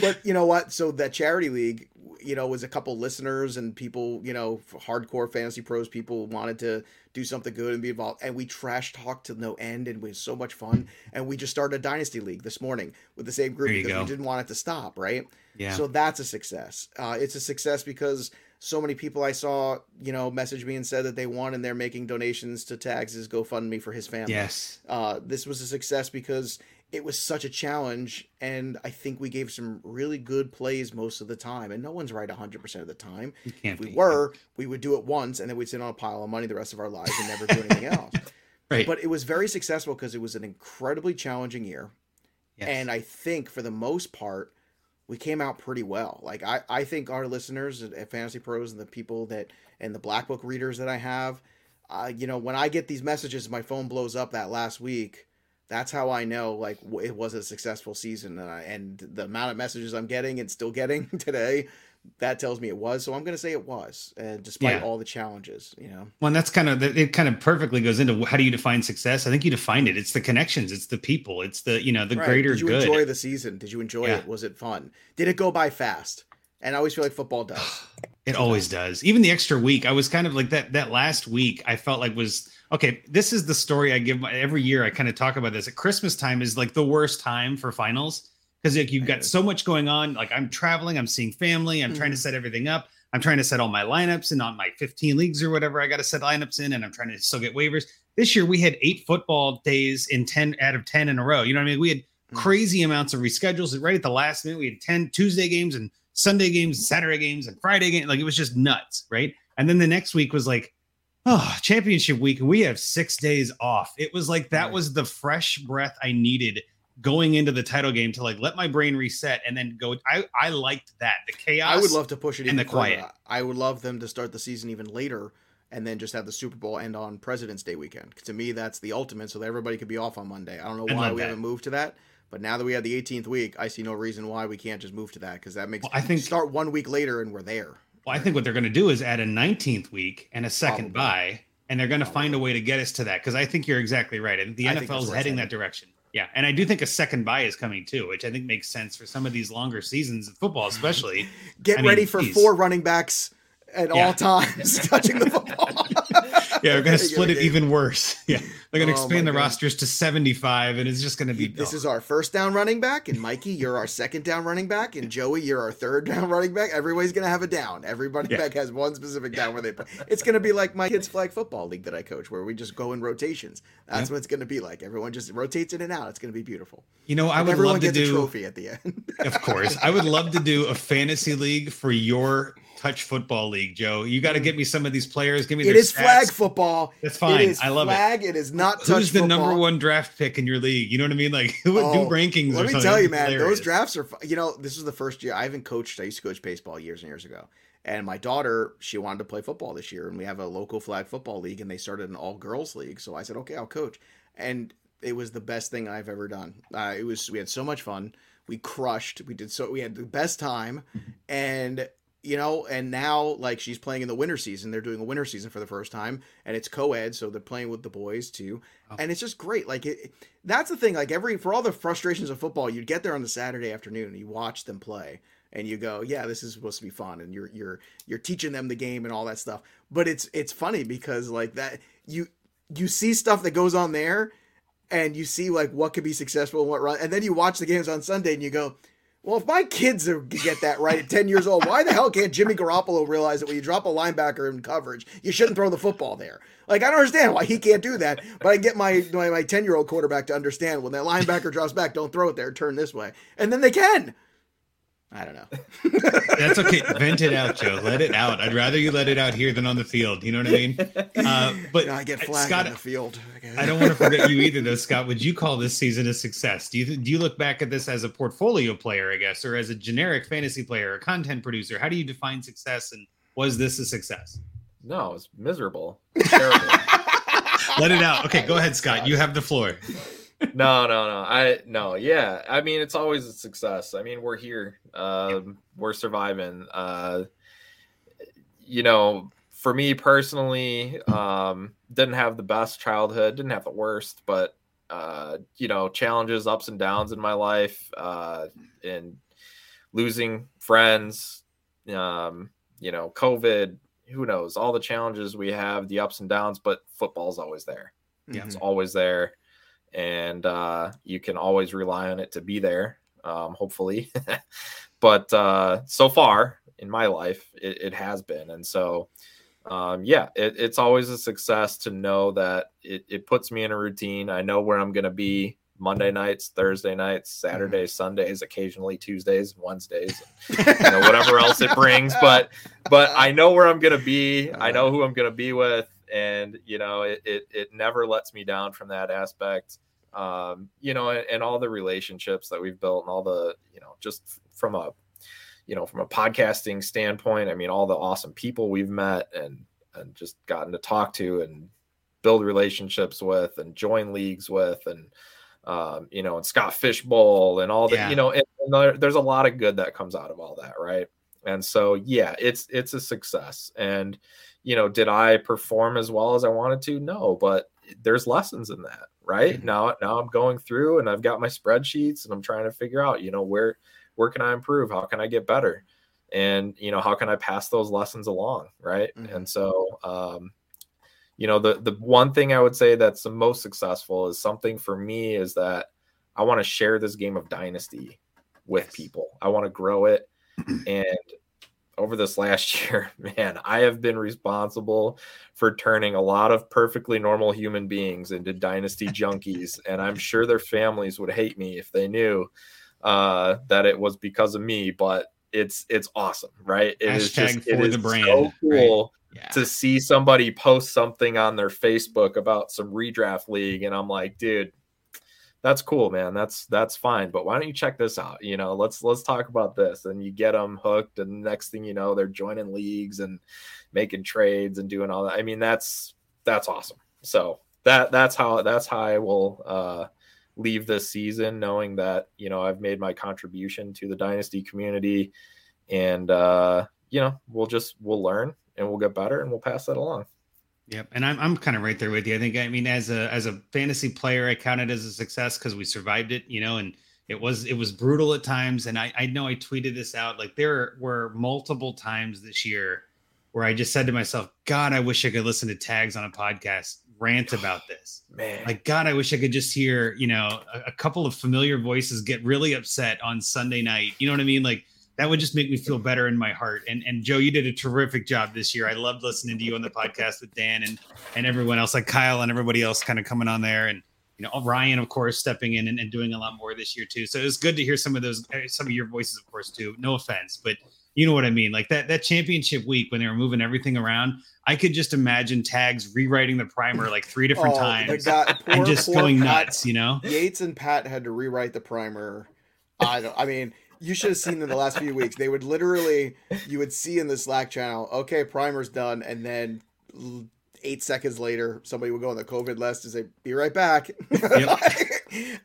but you know what? So that charity league, you know, was a couple listeners and people, you know, hardcore fantasy pros people wanted to do something good and be involved. And we trash talked to no end, and it was so much fun. And we just started a dynasty league this morning with the same group because we didn't want it to stop, right? Yeah. So that's a success. Uh, it's a success because so many people I saw, you know, message me and said that they won and they're making donations to Tags' GoFundMe for his family yes. uh, this was a success because it was such a challenge and i think we gave some really good plays most of the time and no one's right 100% of the time if we be. were we would do it once and then we'd sit on a pile of money the rest of our lives and never do anything else Right. but it was very successful because it was an incredibly challenging year Yes. and i think for the most part we came out pretty well like i, I think our listeners at at fantasy pros and the people that and the black book readers that i have uh, you know when i get these messages my phone blows up that last week that's how i know like it was a successful season and, I, and the amount of messages i'm getting and still getting today that tells me it was so i'm going to say it was and despite Yeah. all the challenges you know Well, and that's kind of it. Kind of perfectly goes into how do you define success? I think you defined it. It's the connections. It's the people. It's the you know the Right. greater Did you good. enjoy the season? Did you enjoy Yeah. it? Was it fun? Did it go by fast? And I always feel like football does. It always does. Even the extra week, I was kind of like that. That last week, I felt like was okay. This is the story I give my, every year. I kind of talk about this. At Christmas time is like the worst time for finals because like you've got so much going on. Like I'm traveling, I'm seeing family, I'm trying to Mhm. set everything up. I'm trying to set all my lineups and on my 15 leagues or whatever I got to set lineups in, and I'm trying to still get waivers. This year we had eight football days in 10 out of 10 in a row. You know what I mean? We had Mhm. crazy amounts of reschedules right at the last minute. We had 10 Tuesday games and Sunday games, Saturday games, and Friday games. Like it was just nuts, right? And then the next week was like, oh, championship week, we have six days off. It was like that Right. was the fresh breath I needed going into the title game to like let my brain reset and then go. I I liked that the chaos. I would love to push it in the quiet. further. I would love them to start the season even later and then just have the Super Bowl end on President's Day weekend. To me, that's the ultimate, so that everybody could be off on Monday. I don't know why we that. haven't moved to that, but now that we have the 18th week, I see no reason why we can't just move to that because that makes Well, I think- start one week later and we're there. Well, I think what they're going to do is add a 19th week and a second Probably. bye, and they're going to find a way to get us to that because I think you're exactly right. And the NFL is that's where it's heading that direction. Yeah, and I do think a second bye is coming too, which I think makes sense for some of these longer seasons of football, especially. Get I mean, ready for geez. four running backs at Yeah. all times touching the football. Yeah, we're gonna split it even worse. Yeah, they're gonna Oh, expand the God. rosters to 75, and it's just gonna be. This is our first down running back, and Mikey, you're our second down running back, and Joey, you're our third down running back. Everybody's gonna have a down. Everybody Yeah. back has one specific down where they play. It's gonna be like my kids' flag football league that I coach, where we just go in rotations. That's what it's gonna be like. Everyone just rotates in and out. It's gonna be beautiful. You know, I And would everyone love to gets a do. trophy at the end. Of course, I would love to do a fantasy league for your touch football league, Joe. You got to hmm. get me some of these players. Give me. It their flag stats. Football. That's fine. It is I love it. flag. It is not touch Who's the number one draft pick in your league? You know what I mean? Like, who would Oh, do rankings? or Let me tell you, man, hilarious. those drafts are. You know, this is the first year I haven't coached. I used to coach baseball years and years ago, and my daughter she wanted to play football this year, and we have a local flag football league, and they started an all girls league. So I said, okay, I'll coach, and it was the best thing I've ever done. Uh, it was we had so much fun. We crushed. We did so. We had the best time, and you know, and now like she's playing in the winter season. They're doing a winter season for the first time, and it's co-ed, so they're playing with the boys too. Oh. And it's just great. Like it, that's the thing. Like every for all the frustrations of football, you'd get there on the Saturday afternoon, and you watch them play, and you go, "Yeah, this is supposed to be fun," and you're you're you're teaching them the game and all that stuff. But it's it's funny because like that you you see stuff that goes on there, and you see like what could be successful and what run, and then you watch the games on Sunday, and you go. Well, if my kids are, get that right at 10 years old, why the hell can't Jimmy Garoppolo realize that when you drop a linebacker in coverage, you shouldn't throw the football there? Like, I don't understand why he can't do that, but I get my my my 10 year old quarterback to understand when that linebacker drops back, don't throw it there, turn this way. And then they can. I don't know. That's okay. Vent it out, Joe. Let it out. I'd rather you let it out here than on the field. You know what I mean? Uh, but You know, I get flagged Scott, on the field. I don't want to forget you either, though, Scott. Would you call this season a success? Do you do you look back at this as a portfolio player, I guess, or as a generic fantasy player, a content producer? How do you define success, and was this a success? No, it's miserable. It's terrible. Let it out. Okay, go ahead, Scott. You have the floor. No, no, no. I no, yeah. I mean, it's always a success. I mean, we're here. Um, we're surviving. Uh, you know, for me personally, um, didn't have the best childhood, didn't have the worst, but uh, you know, challenges, ups and downs in my life, uh, and losing friends, um, you know, COVID, who knows, all the challenges we have, the ups and downs, but football's always there. Mm-hmm. It's always there. And uh, you can always rely on it to be there, um, hopefully. but uh, so far in my life, it, it has been. And so, um, yeah, it, it's always a success to know that it, it puts me in a routine. I know where I'm going to be Monday nights, Thursday nights, Saturdays, Sundays, occasionally Tuesdays, Wednesdays, you know, whatever else it brings. But but I know where I'm gonna be. I know who I'm gonna be with, and you know, it it, it never lets me down from that aspect. Um, you know, and, and all the relationships that we've built, and all the you know, just from a you know, from a podcasting standpoint, I mean, all the awesome people we've met and and just gotten to talk to and build relationships with and join leagues with and um, you know, and Scott Fishbowl and all that, Yeah. you know, and, and there, there's a lot of good that comes out of all that, right? And so, yeah, it's it's a success. And you know, did I perform as well as I wanted to? No, but there's lessons in that, right? Mhm. Now, now I'm going through and I've got my spreadsheets and I'm trying to figure out, you know, where where can I improve? How can I get better? And you know, how can I pass those lessons along, right? Mhm. And so, um, you know the the one thing i would say that's the most successful is something for me is that i want to share this game of dynasty with people i want to grow it and over this last year man i have been responsible for turning a lot of perfectly normal human beings into dynasty junkies and i'm sure their families would hate me if they knew uh, that it was because of me but it's it's awesome right It is Hashtag it is brand, so right? cool Yeah. to see somebody post something on their Facebook about some redraft league, and I'm like, dude, that's cool, man. That's that's fine. But why don't you check this out? You know, let's let's talk about this. And you get them hooked, and next thing you know, they're joining leagues and making trades and doing all that. I mean, that's that's awesome. So that that's how that's how I will uh leave this season knowing that you know I've made my contribution to the dynasty community and uh you know we'll just we'll learn and we'll get better and we'll pass that along. Yep, and I'm I'm kind of right there with you. I think I mean as a as a fantasy player, I count it as a success because we survived it, you know, and it was it was brutal at times. And I I know I tweeted this out like there were multiple times this year where I just said to myself, God, I wish I could listen to tags on a podcast rant oh, about this. Man, Like, God, I wish I could just hear, you know, a, a couple of familiar voices get really upset on Sunday night. You know what I mean? Like, that would just make me feel better in my heart. And and Joe, you did a terrific job this year. I loved listening to you on the podcast with Dan and and everyone else, like Kyle and everybody else, kind of coming on there, and you know Ryan, of course, stepping in and, and doing a lot more this year too. So it was good to hear some of those, uh, some of your voices, of course, too. No offense, but you know what I mean. Like that that championship week when they were moving everything around, I could just imagine tags rewriting the primer like three different Oh, times guy- and just going Pat nuts. You know? Yates and Pat had to rewrite the primer. I don't. I mean, you should have seen in the last few weeks. They would literally, you would see in the Slack channel, okay, primer's done, and then eight seconds later, somebody would go on the COVID list and say, "Be right back," and Yep.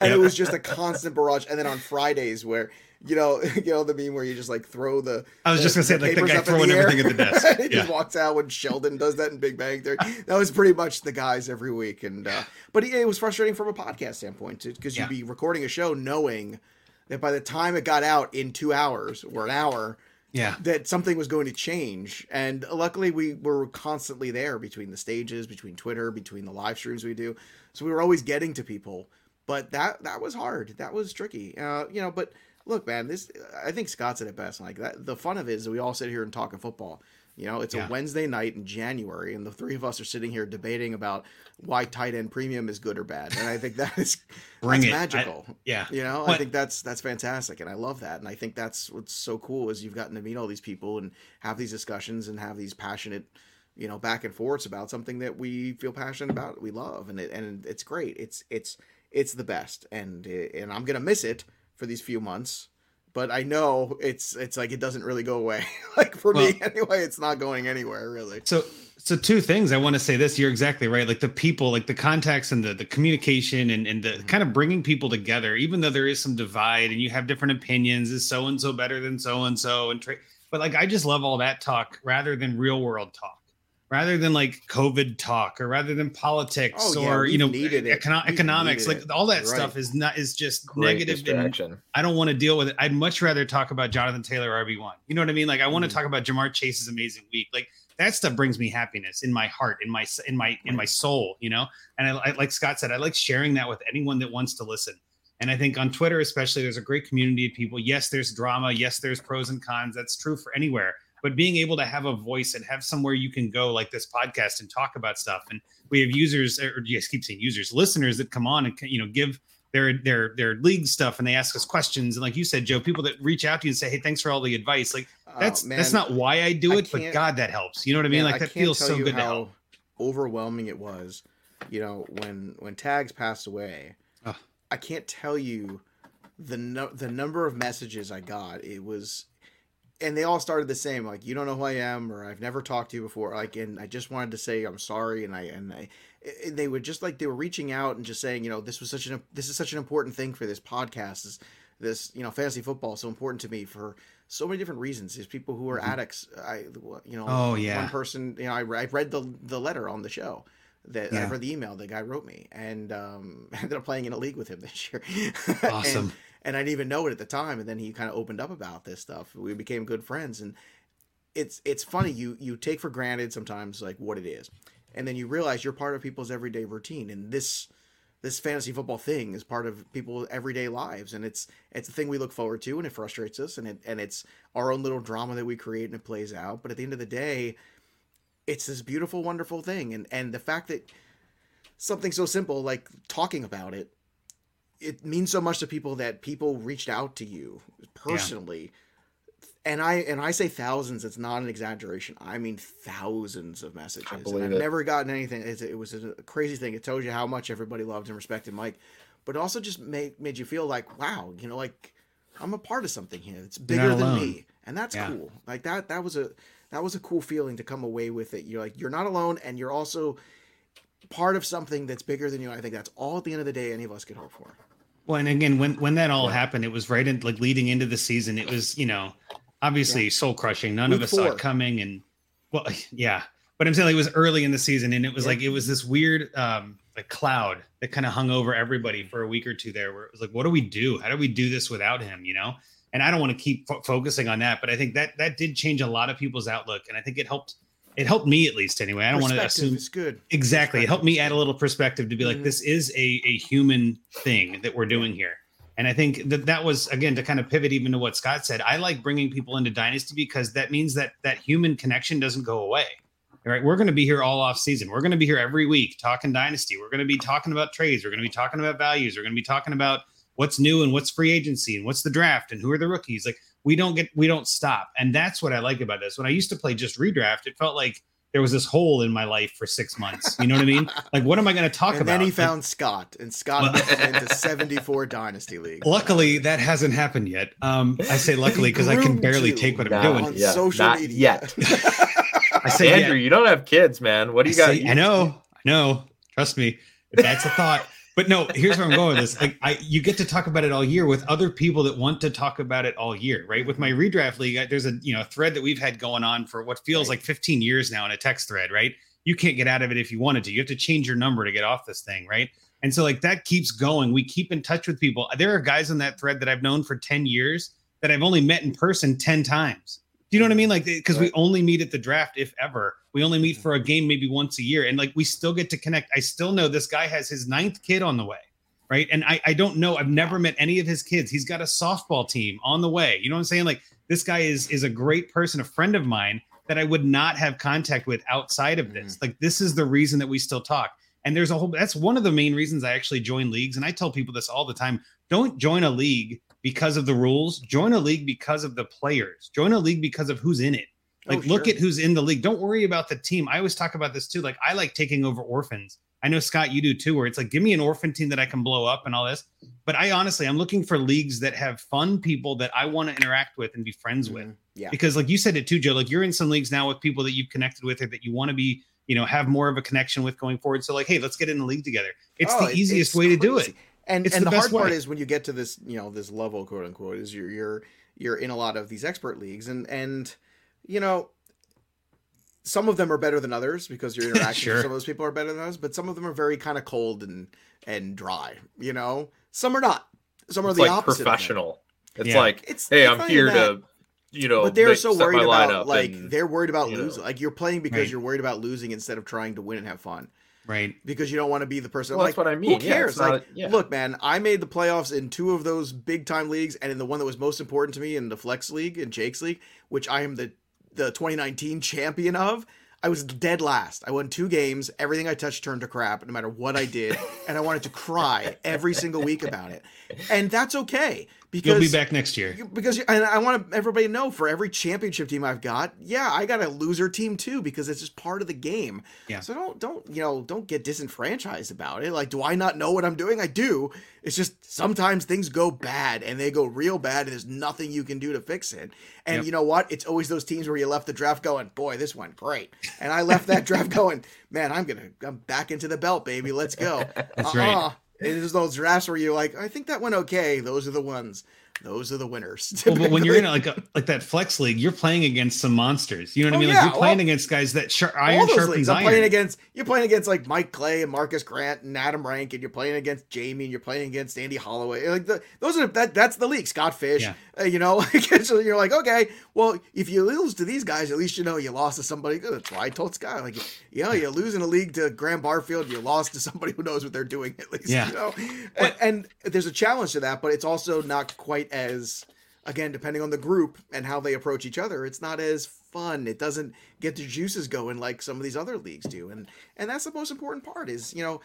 it was just a constant barrage. And then on Fridays, where you know, you know the meme where you just like throw the. I was the- just gonna say the like the guy throwing air. everything at the desk. he Yeah. just walks out when Sheldon does that in Big Bang Theory. That was pretty much the guys every week, and uh, but it, it was frustrating from a podcast standpoint because you'd be recording a show knowing that by the time it got out in two hours or an hour, Yeah. that something was going to change. And luckily, we were constantly there between the stages, between Twitter, between the live streams we do. So we were always getting to people. But that that was hard. That was tricky. Uh, you know, but look, man, this I think Scott said it best. Like that, the fun of it is that we all sit here and talk in football. You know, it's Yeah. a Wednesday night in January, and the three of us are sitting here debating about why tight end premium is good or bad. And I think that is Bring that's it. I- magical. Yeah. You know, I think that's that's fantastic, and I love that, and I think that's what's so cool is you've gotten to meet all these people and have these discussions and have these passionate, you know, back and forths about something that we feel passionate about, we love, and it and it's great. It's it's it's the best, and and I'm gonna miss it for these few months, but I know it's it's like it doesn't really go away. like for me anyway, it's not going anywhere really. So so two things I want to say this you're exactly right like the people like the contacts and the the communication and and the mm-hmm. kind of bringing people together even though there is some divide and you have different opinions is so and so better than so and so and tra- but like I just love all that talk rather than real world talk rather than like covid talk or rather than politics Oh, yeah, or you know econo- economics like all that Right. stuff is not is just great negative. I don't want to deal with it. I'd much rather talk about Jonathan Taylor RB1. You know what I mean? Like I want to Mhm. talk about Ja'Marr Chase's amazing week. Like that stuff brings me happiness in my heart, in my in my in my soul, you know? And I, I like Scott said, I like sharing that with anyone that wants to listen. And I think on Twitter especially there's a great community of people. Yes, there's drama, yes, there's pros and cons. That's true for anywhere. But being able to have a voice and have somewhere you can go like this podcast and talk about stuff. And we have users or yes, keep saying users, listeners that come on and you know give their their their league stuff and they ask us questions. And like you said joe people that reach out to you and say hey thanks for all the advice. Like oh, that's Oh, that's not why i do I it but god that helps. You know what i mean? Man, like that feels so you good to how overwhelming it was. You know, when when Tags passed away. I can't tell you the no, the number of messages I got. It was, and they all started the same. Like, you don't know who I am, or I've never talked to you before. Like, and I just wanted to say I'm sorry. And I and I, and they would just like they were reaching out and just saying, you know, this was such an this is such an important thing for this podcast. This this you know fantasy football is so important to me for so many different reasons. There's people who are Mhm. addicts. I you know Oh, yeah. one person you know I, I read the the letter on the show that I Yeah. read the email the guy wrote me and um ended up playing in a league with him this year. awesome and, I didn't even know it at the time. And then he kind of opened up about this stuff. We became good friends, and it's it's funny you you take for granted sometimes like what it is, and then you realize you're part of people's everyday routine, and this this fantasy football thing is part of people's everyday lives, and it's it's a thing we look forward to, and it frustrates us, and it and it's our own little drama that we create and it plays out. But at the end of the day, it's this beautiful, wonderful thing, and and the fact that something so simple like talking about it it means so much to people that people reached out to you personally. And i and i say thousands it's not an exaggeration. I mean thousands of messages. I and believe i've it. never gotten anything. It's, it was a crazy thing. It tells you how much everybody loved and respected mike but it also just made, made you feel like wow you know like i'm a part of something here. It's bigger than me. And that's Yeah. cool. Like that that was a that was a cool feeling to come away with it. You're like you're not alone and you're also part of something that's bigger than you. I think that's all at the end of the day any of us could hope for well and again when when that all Yeah. happened it was right in like leading into the season it was you know obviously soul crushing none of Week us saw it coming and well yeah. But i'm saying it was early in the season and it was Yeah. like it was this weird um like cloud that kind of hung over everybody for a week or two there where it was like what do we do? How do we do this without him you know? And i don't want to keep fo- focusing on that but i think that that did change a lot of people's outlook and i think it helped it helped me at least anyway. I don't want to assume it's good. exactly. It helped me add a little perspective to be like, Mhm. this is a a human thing that we're doing here. And I think that that was again to kind of pivot even to what Scott said. I like bringing people into Dynasty because that means that that human connection doesn't go away. All right, we're going to be here all off season. We're going to be here every week talking Dynasty. We're going to be talking about trades. We're going to be talking about values. We're going to be talking about what's new and what's free agency and what's the draft and who are the rookies. Like we don't get we don't stop, and that's what I like about this. When I used to play just redraft, it felt like there was this hole in my life for six months. You know what I mean? Like, what am I going to talk and about? then he Like, found Scott, and Scott Well- moved him into 74 Dynasty League. Luckily, that hasn't happened yet. Um, I say luckily because I can barely take what I'm Nah, doing. on yeah, social not media. yet. I say, Andrew, yeah, you don't have kids, man. What do I, you got? say- I know, I know. Trust me, If that's a thought. But no, here's where I'm going with this. Like, I you get to talk about it all year with other people that want to talk about it all year, right? With my mm-hmm. redraft league, I- there's a you know thread that we've had going on for what feels Right. like 15 years now in a text thread, right? You can't get out of it if you wanted to. You have to change your number to get off this thing, right? And so like that keeps going. We keep in touch with people. There are guys in that thread that I've known for 10 years that I've only met in person 10 times. Do you know what I mean? Like, because we only meet at the draft, if ever. We only meet mm-hmm. for a game maybe once a year. And like, we still get to connect. I still know this guy has his ninth kid on the way. Right. And I, I don't know. I've never met any of his kids. He's got a softball team on the way. You know what I'm saying? Like, this guy is is a great person, a friend of mine that I would not have contact with outside of this. Mm-hmm. Like, this is the reason that we still talk. And there's a whole that's one of the main reasons I actually join leagues. And I tell people this all the time. Don't join a league because of the rules. Join a league because of the players. Join a league because of who's in it. Oh, Like, look sure. at who's in the league. Don't worry about the team. I always talk about this too. Like, I like taking over orphans. I know Scott, you do too, where it's like, give me an orphan team that I can blow up and all this. But I honestly, I'm looking for leagues that have fun people that I want to interact with and be friends with Mhm. Yeah. because like you said it too joe like you're in some leagues now with people that you've connected with or that you want to be you know have more of a connection with going forward so like hey let's get in the league together it's Oh, the easiest it's way to do it crazy. And It's and the the, hard best part is when you get to this, you know, this level, quote unquote, is you're you're you're in a lot of these expert leagues, and and you know, some of them are better than others because your interactions Sure. with some of those people are better than others, but some of them are very kind of cold and and dry. You know, some are not. Some are it's the like opposite. professional. It's Yeah. like, It's hey, it's I'm here that. to, you know, but they're make- so worried about like and- they're worried about you know. losing. Like you're playing because Right. you're worried about losing instead of trying to win and have fun. Right Because you don't want to be the person. Well, like, that's what I mean. Who cares? it's not- like, yeah. look, man, I made the playoffs in two of those big time leagues, and in the one that was most important to me in the Flex League and Jake's League, which I am the the 2019 champion of. I was dead last. I won two games. Everything I touched turned to crap, no matter what I did, and I wanted to cry every single week about it. And that's okay because you'll be back next year because and I want everybody to know for every championship team I've got, yeah, I got a loser team too because it's just part of the game. Yeah. So don't don't you know don't get disenfranchised about it. Like, do I not know what I'm doing? I do. It's just sometimes things go bad and they go real bad and there's nothing you can do to fix it. And Yep. you know what? It's always those teams where you left the draft going, boy, this went great, and I left that draft going, man, I'm gonna I'm back into the belt, baby. Let's go. That's right. Uh-huh. It is those drafts where you're like, I think that went okay. Those are the ones. Those are the winners. well, but when you're in like a, like that flex league you're playing against some monsters you know what Oh, i mean yeah, like you're playing well, against guys that all iron sharpens iron playing against you're playing against like Mike Clay and Marcus Grant and Adam Rank, and you're playing against Jamie, and you're playing against Andy Holloway. Like the, those are that that's the league. Scott Fish, Yeah. uh, you know. So you're like, okay, well, if you lose to these guys, at least you know you lost to somebody good. That's why I told Scott, like, you know, you lose in a league to Graham Barfield, you lost to somebody who knows what they're doing at least. Yeah. You know, and, and there's a challenge to that, but it's also not quite as again, depending on the group and how they approach each other, it's not as fun. It doesn't get the juices going like some of these other leagues do. And and that's the most important part is, you know,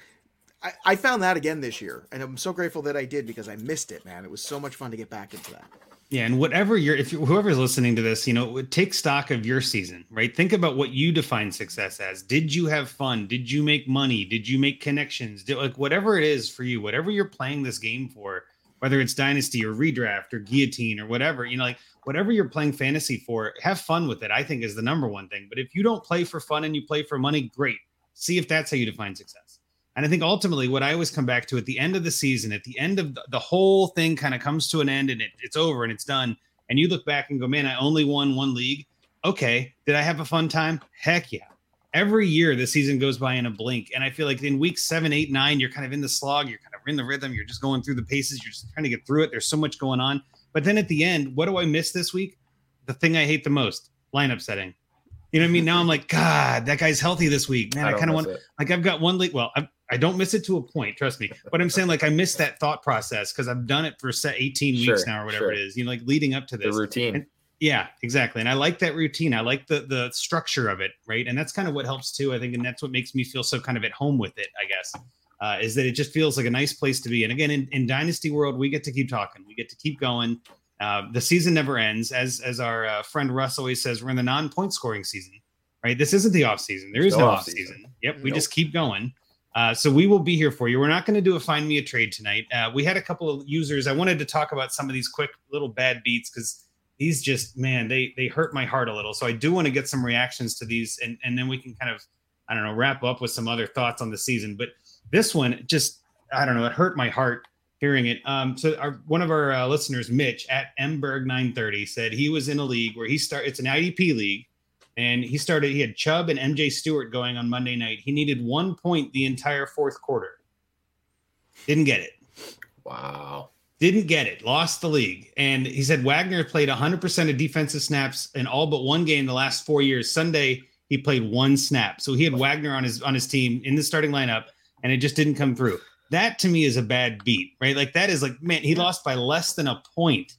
I, I found that again this year. And I'm so grateful that I did because I missed it, man. It was so much fun to get back into that. Yeah, and whatever you're, if you, whoever's listening to this, you know, take stock of your season, right? Think about what you define success as. Did you have fun? Did you make money? Did you make connections? Did, like whatever it is for you, whatever you're playing this game for, whether it's dynasty or redraft or guillotine or whatever, you know, like whatever you're playing fantasy for, have fun with it. I think is the number one thing. But if you don't play for fun and you play for money, great. See if that's how you define success. And I think ultimately, what I always come back to at the end of the season, at the end of the, the whole thing kind of comes to an end and it, it's over and it's done. And you look back and go, man, I only won one league. Okay. Did I have a fun time? Heck yeah. Every year the season goes by in a blink. And I feel like in week seven, eight, nine, you're kind of in the slog, you're kind in the rhythm, you're just going through the paces, you're just trying to get through it. There's so much going on. But then at the end, what do I miss this week? The thing I hate the most lineup setting You know what I mean? Now I'm like, God, that guy's healthy this week. Man, I, don't kind of want it. like I've got one league. Well, I, I don't miss it to a point, trust me. But I'm saying like I miss that thought process because I've done it for set 18 weeks Sure, now or whatever sure. it is. You know, like leading up to the this. routine. And- Yeah, exactly. And I like that routine. I like the the structure of it, right? And that's kind of what helps too, I think, and that's what makes me feel so kind of at home with it, I guess. Uh, is that it just feels like a nice place to be. And again, in, in Dynasty World, we get to keep talking. We get to keep going. Uh, the season never ends. As as our uh, friend Russ always says, we're in the non-point scoring season, right? This isn't the off season. There is No no off season. season. Yep, we Nope. just keep going. Uh, so we will be here for you. We're not going to do a find me a trade tonight. Uh, we had a couple of users. I wanted to talk about some of these quick little bad beats because these just man they they hurt my heart a little. So I do want to get some reactions to these, and and then we can kind of I don't know wrap up with some other thoughts on the season. But this one just I don't know it hurt my heart hearing it. Um, so our one of our uh, listeners, Mitch at Mberg nine thirty, said he was in a league where he start. It's an IDP league and he started he had chubb and mj stewart going on monday night. He needed one point the entire fourth quarter. Didn't get it. Wow. didn't get it. Lost the league. And he said wagner played 100% of defensive snaps in all but one game the last four years. Sunday he played one snap. So he had wagner on his on his team in the starting lineup and it just didn't come through that to me is a bad beat right like that is like man he lost by less than a point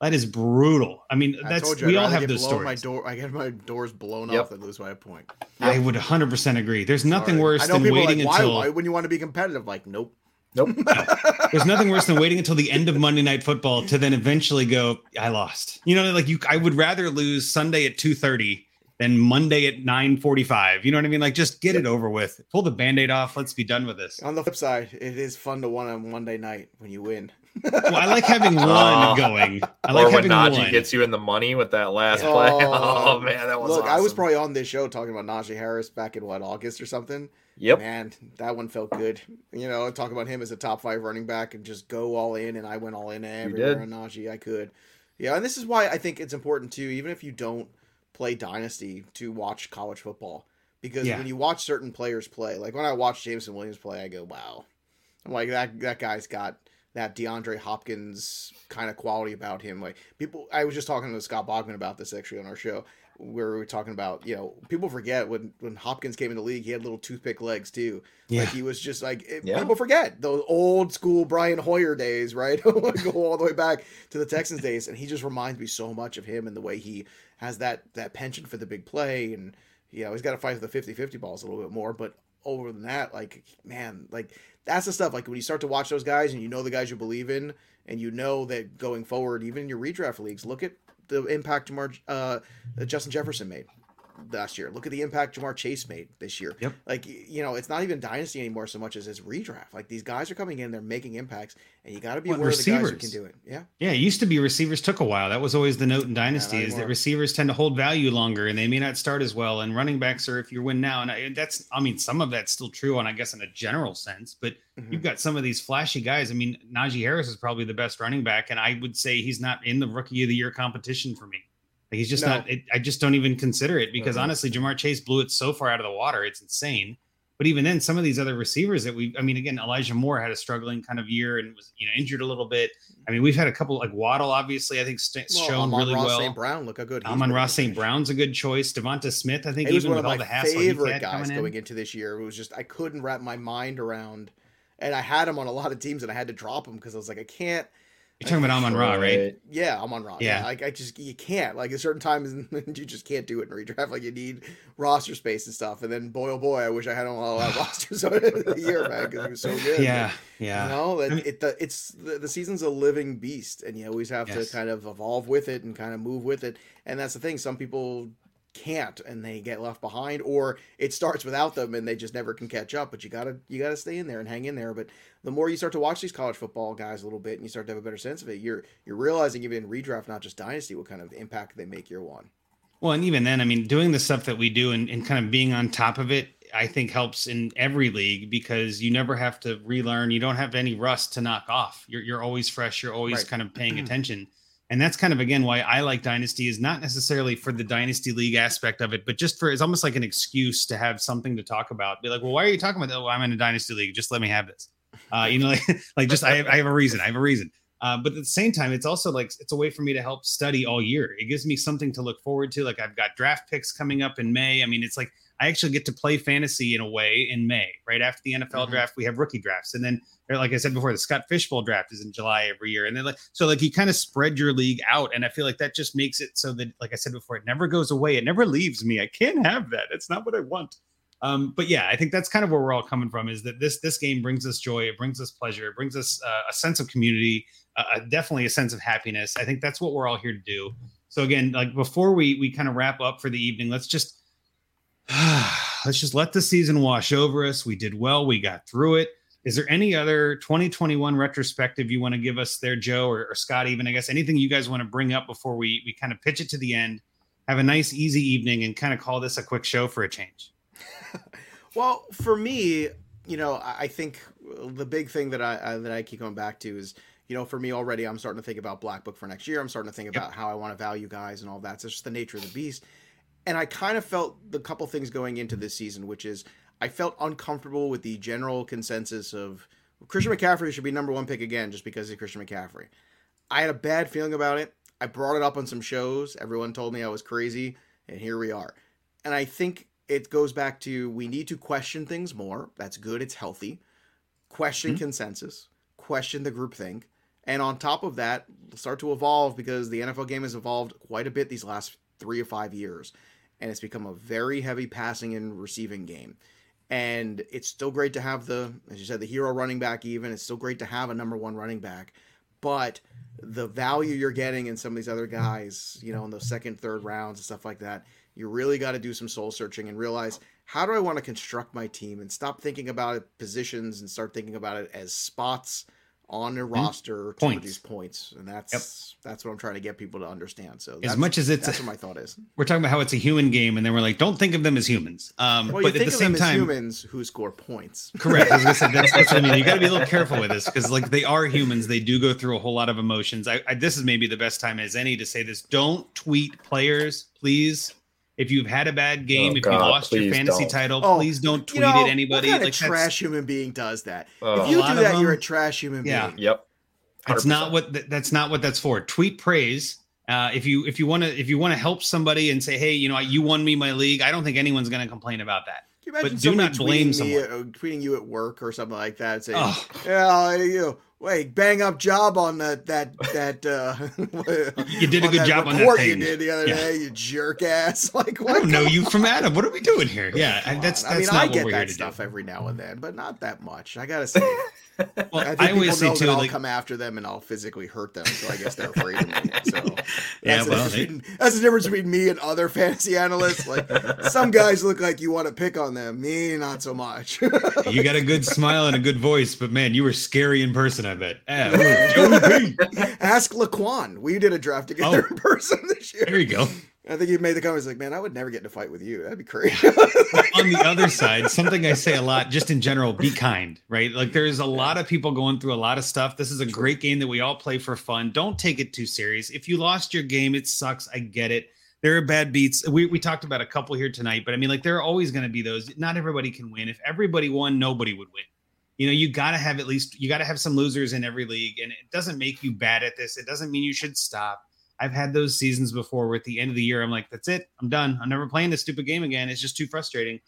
that is brutal i mean I that's told you, we I'd all have get those blown My door, I get my doors blown Yep. off than lose by a point. I would 100% agree. There's nothing Sorry. worse I know than people are waiting like, until why, why wouldn't you want to be competitive? Like, nope. Nope. there's nothing worse than waiting until the end of Monday Night Football to then eventually go, I lost. You know, like you, I would rather lose Sunday at 2:30 than Monday at 9:45. You know what I mean? Like just get it over with. Pull the band-aid off. Let's be done with this. On the flip side, it is fun to win on Monday night when you win. Well, I like having one Oh. going. I like or when Najee one. gets you in the money with that last Oh, play. Oh, man, that was Look, I was probably on this show talking about Najee Harris back in what August or something. Yep. Man, that one felt good. You know, talk about him as a top five running back and just go all in, and I went all in everywhere on Najee I could. Yeah, and this is why I think it's important too, even if you don't play Dynasty, to watch college football because Yeah. when you watch certain players play, like when I watch Jameson Williams play, I go, "Wow!" I'm like that. That guy's got that DeAndre Hopkins kind of quality about him. Like people, I was just talking to Scott Bogman about this actually on our show where we were talking about, you know, people forget when when Hopkins came in the league, he had little toothpick legs too. Yeah. Like he was just like it- Yeah. people forget those old school Brian Hoyer days, right? Go all the way back to the Texans days, and he just reminds me so much of him and the way he has that that penchant for the big play, and you know he's got to fight for the 50-50 balls a little bit more, but over than that, like man, like that's the stuff. Like when you start to watch those guys, and you know the guys you believe in, and you know that going forward, even in your redraft leagues, look at the impact Ja'Marr, uh, Justin Jefferson made last year. Look at the impact Ja'Marr Chase made this year. Yep. Like you know, it's not even dynasty anymore so much as it's redraft. Like these guys are coming in, they're making impacts, and you got to be Well, aware of the guys who receivers. can do it. Yeah. Yeah, it used to be receivers took a while. That was always the note in Dynasty not is that receivers tend to hold value longer and they may not start as well. And running backs are if you win now. And I, that's, I mean, some of that's still true and I guess, in a general sense. But Mhm. you've got some of these flashy guys. I mean, Najee Harris is probably the best running back. And I would say he's not in the rookie of the year competition for me. Like he's just No. not, it, I just don't even consider it because Mhm. honestly, Ja'Marr Chase blew it so far out of the water. It's insane. But even then, some of these other receivers that we, I mean, again, Elijah Moore had a struggling kind of year and was, you know, injured a little bit. I mean, we've had a couple like Waddle, obviously, I think st- Well, shown Amon really Ross well. St. Brown, look how good. Amon-Ra St. Brown's a good choice. DeVonta Smith, I think, He was even one of all my the hassle he's favorite guys going in. into this year. It was just I couldn't wrap my mind around, and I had him on a lot of teams, and I had to drop him because I was like, I can't. You're talking about Amon Ra, right? Yeah, Amon-Ra. Yeah, Yeah. like I just you can't like at certain times you just can't do it in redraft. Like you need roster space and stuff. And then boy oh boy, I wish I had a lot of rosters over the year, man, because he was so good. Yeah, You yeah. You know, that I mean- it the, it's the, the season's a living beast, and you always have Yes. to kind of evolve with it and kind of move with it. And that's the thing. Some people can't, and they get left behind, or it starts without them, and they just never can catch up. But you gotta you gotta stay in there and hang in there. But the more you start to watch these college football guys a little bit, and you start to have a better sense of it, you're you're realizing even in redraft, not just dynasty, what kind of impact they make year one. Well, and even then, I mean, doing the stuff that we do and, and kind of being on top of it, I think helps in every league because you never have to relearn. You don't have any rust to knock off. You're, you're always fresh. You're always Right. kind of paying mm-hmm. attention. And that's kind of, again, why I like Dynasty is not necessarily for the Dynasty League aspect of it, but just for it's almost like an excuse to have something to talk about. Be like, well, why are you talking about that? Well, I'm in a Dynasty League. Just let me have this. Uh, you know, like, like just I have, I have a reason. I have a reason. Uh, but at the same time, it's also like it's a way for me to help study all year. It gives me something to look forward to. Like I've got draft picks coming up in May. I mean, it's like I actually get to play fantasy in a way in May, right after the NFL mm-hmm. draft. We have rookie drafts, and then like I said before, the Scott Fish Bowl draft is in July every year, and then like so like you kind of spread your league out, and I feel like that just makes it so that like I said before, it never goes away, it never leaves me. I can't have that. It's not what I want. Um, but yeah, I think that's kind of where we're all coming from. Is that this this game brings us joy, it brings us pleasure, it brings us uh, a sense of community, uh, definitely a sense of happiness. I think that's what we're all here to do. So again, like before we we kind of wrap up for the evening, let's just let's just let the season wash over us. We did well. We got through it. Is there any other 2021 retrospective you want to give us there, Joe or, or Scott? Even I guess anything you guys want to bring up before we we kind of pitch it to the end. Have a nice, easy evening, and kind of call this a quick show for a change. well, for me, you know, I think the big thing that I, I that I keep going back to is you know, for me already, I'm starting to think about Black Book for next year. I'm starting to think about yep. how I want to value guys and all that. So it's just the nature of the beast and I kind of felt the couple things going into this season, which is I felt uncomfortable with the general consensus of Christian McCaffrey should be number one pick again just because he's Christian McCaffrey. I had a bad feeling about it. I brought it up on some shows. Everyone told me I was crazy, and here we are. And I think it goes back to we need to question things more. That's good. It's healthy. Question mm-hmm. consensus. Question the group think. And on top of that, start to evolve because the NFL game has evolved quite a bit these last three or five years and it's become a very heavy passing and receiving game. And it's still great to have the, as you said, the hero running back, even. It's still great to have a number one running back. But the value you're getting in some of these other guys, you know, in those second, third rounds and stuff like that, you really got to do some soul searching and realize how do I want to construct my team and stop thinking about it positions and start thinking about it as spots on their mm-hmm. roster to produce points, and that's yep. that's what I'm trying to get people to understand. So as much as it's that's what my thought is. We're talking about how it's a human game, and then we're like, don't think of them as humans. Um, well, but at the same time, humans who score points. Correct. As I said, that's, that's what I mean. You got to be a little careful with this because like they are humans. They do go through a whole lot of emotions. I, I this is maybe the best time as any to say this. Don't tweet players, please if you've had a bad game, oh, if God, you lost your fantasy don't. title, oh, please don't tweet you know, at anybody. What kind like of trash human being does that? Uh, if you do that, them, you're a trash human being. Yeah. Yep. That's not what that's not what that's for. Tweet praise. Uh, if you if you want to if you want to help somebody and say, hey, you know, you won me my league, I don't think anyone's going to complain about that. But do not blame someone. Uh, tweeting you at work or something like that, saying, oh. "Yeah, you wait, bang up job on that that that uh you did a good job on that thing you did the other yeah. day, you jerk ass. Like what? I don't know you from Adam. What are we doing here? Yeah, that's, that's I mean, I get that stuff do. every now and then, but not that much. I gotta say. well, I, I always say too, I'll like, come after them and I'll physically hurt them. So I guess they're afraid of me. So yeah, that's, well, the between, that's the difference between me and other fantasy analysts. Like some guys look like you want to pick on them, me not so much. you got a good smile and a good voice, but man, you were scary in person. I bet. Ask Laquan. We did a draft together oh, in person this year. There you go. I think you made the comments like, man, I would never get in a fight with you. That'd be crazy. on the other side, something I say a lot, just in general, be kind, right? Like there's a lot of people going through a lot of stuff. This is a great game that we all play for fun. Don't take it too serious. If you lost your game, it sucks. I get it. There are bad beats. We, we talked about a couple here tonight, but I mean, like there are always going to be those. Not everybody can win. If everybody won, nobody would win. You know, you got to have at least, you got to have some losers in every league. And it doesn't make you bad at this. It doesn't mean you should stop I've had those seasons before where at the end of the year, I'm like, that's it. I'm done. I'm never playing this stupid game again. It's just too frustrating.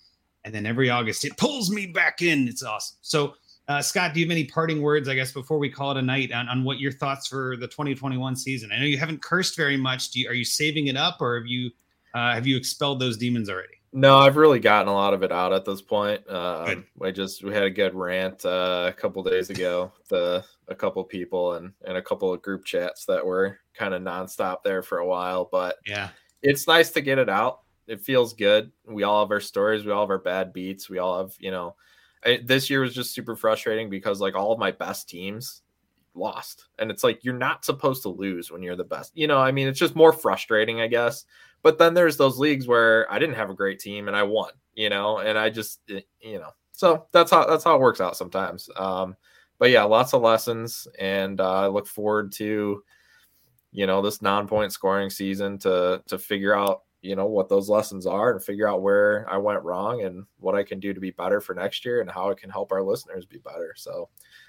And then every August, it pulls me back in. It's awesome. So, uh, Scott, do you have any parting words, I guess, before we call it a night on, on what your thoughts for the 2021 season? I know you haven't cursed very much. Do you, are you saving it up or have you, uh, have you expelled those demons already? No, I've really gotten a lot of it out at this point. Um, we just we had a good rant uh, a couple days ago. The a couple people and and a couple of group chats that were kind of nonstop there for a while. But yeah, it's nice to get it out. It feels good. We all have our stories. We all have our bad beats. We all have you know. I, this year was just super frustrating because like all of my best teams lost, and it's like you're not supposed to lose when you're the best. You know, I mean, it's just more frustrating, I guess. But then there's those leagues where I didn't have a great team and I won, you know, and I just, eh, you know, so that's how that's how it works out sometimes. Um, but yeah, lots of lessons, and uh, I look forward to, you know, this non-point scoring season to to figure out you know what those lessons are and figure out where I went wrong and what I can do to be better for next year and how it can help our listeners be better. So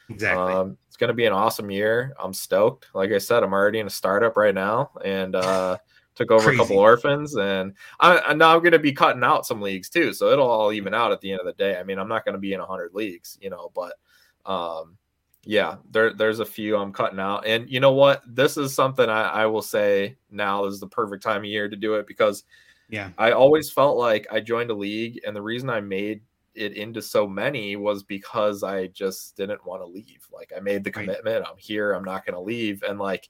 exactly, um, it's going to be an awesome year. I'm stoked. Like I said, I'm already in a startup right now and uh, took over Crazy. a couple orphans and I, I now I'm going to be cutting out some leagues too. So it'll all even out at the end of the day. I mean, I'm not going to be in hundred leagues, you know, but um, yeah, there there's a few I'm cutting out. And you know what? This is something I, I will say now is the perfect time of year to do it because yeah, I always felt like I joined a league and the reason I made it into so many was because I just didn't want to leave. Like I made the commitment, right. I'm here, I'm not gonna leave. And like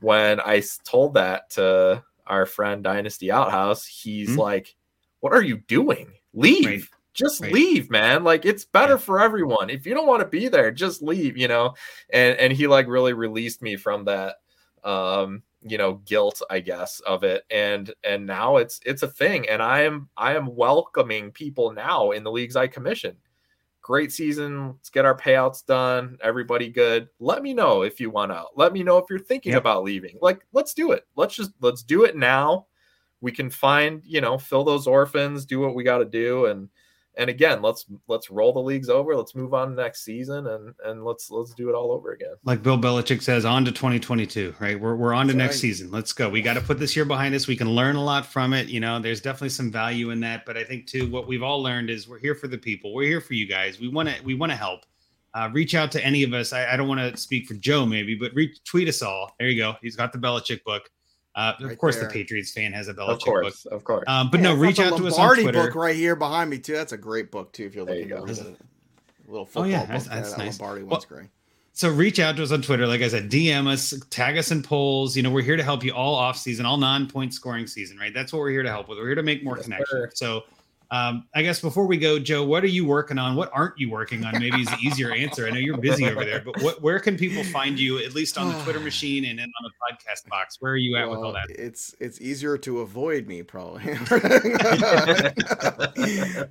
when I told that to our friend Dynasty Outhouse, he's mm-hmm. like, What are you doing? Leave. Right just right. leave man like it's better yeah. for everyone if you don't want to be there just leave you know and and he like really released me from that um you know guilt i guess of it and and now it's it's a thing and i am i am welcoming people now in the leagues i commission great season. Let's get our payouts done. Everybody good. Let me know if you want out. Let me know if you're thinking yep. about leaving. Like let's do it. Let's just let's do it now. We can find you know fill those orphans do what we got to do and and again, let's let's roll the leagues over. Let's move on next season and and let's let's do it all over again. Like Bill Belichick says, on to 2022, right? We're we're on to That's next right. season. Let's go. We got to put this year behind us. We can learn a lot from it. You know, there's definitely some value in that. But I think too, what we've all learned is we're here for the people. We're here for you guys. We want to we want to help. Uh, reach out to any of us. I, I don't want to speak for Joe, maybe, but retweet us all. There you go. He's got the Belichick book. Uh, right of course, there. the Patriots fan has a Belichick of course, book. Of course, um, but yeah, no, reach out to us on Twitter. book right here behind me too. That's a great book too. If you're looking at it. little football oh yeah, that's, that's that nice. Lombardi one's well, great. So reach out to us on Twitter. Like I said, DM us, tag us in polls. You know, we're here to help you all off season, all non-point scoring season, right? That's what we're here to help with. We're here to make more yes, connections. Sir. So um, I guess before we go, Joe, what are you working on? What aren't you working on? Maybe is the easier answer. I know you're busy over there, but what, where can people find you, at least on the Twitter machine and on the podcast box? Where are you at well, with all that? It's it's easier to avoid me, probably.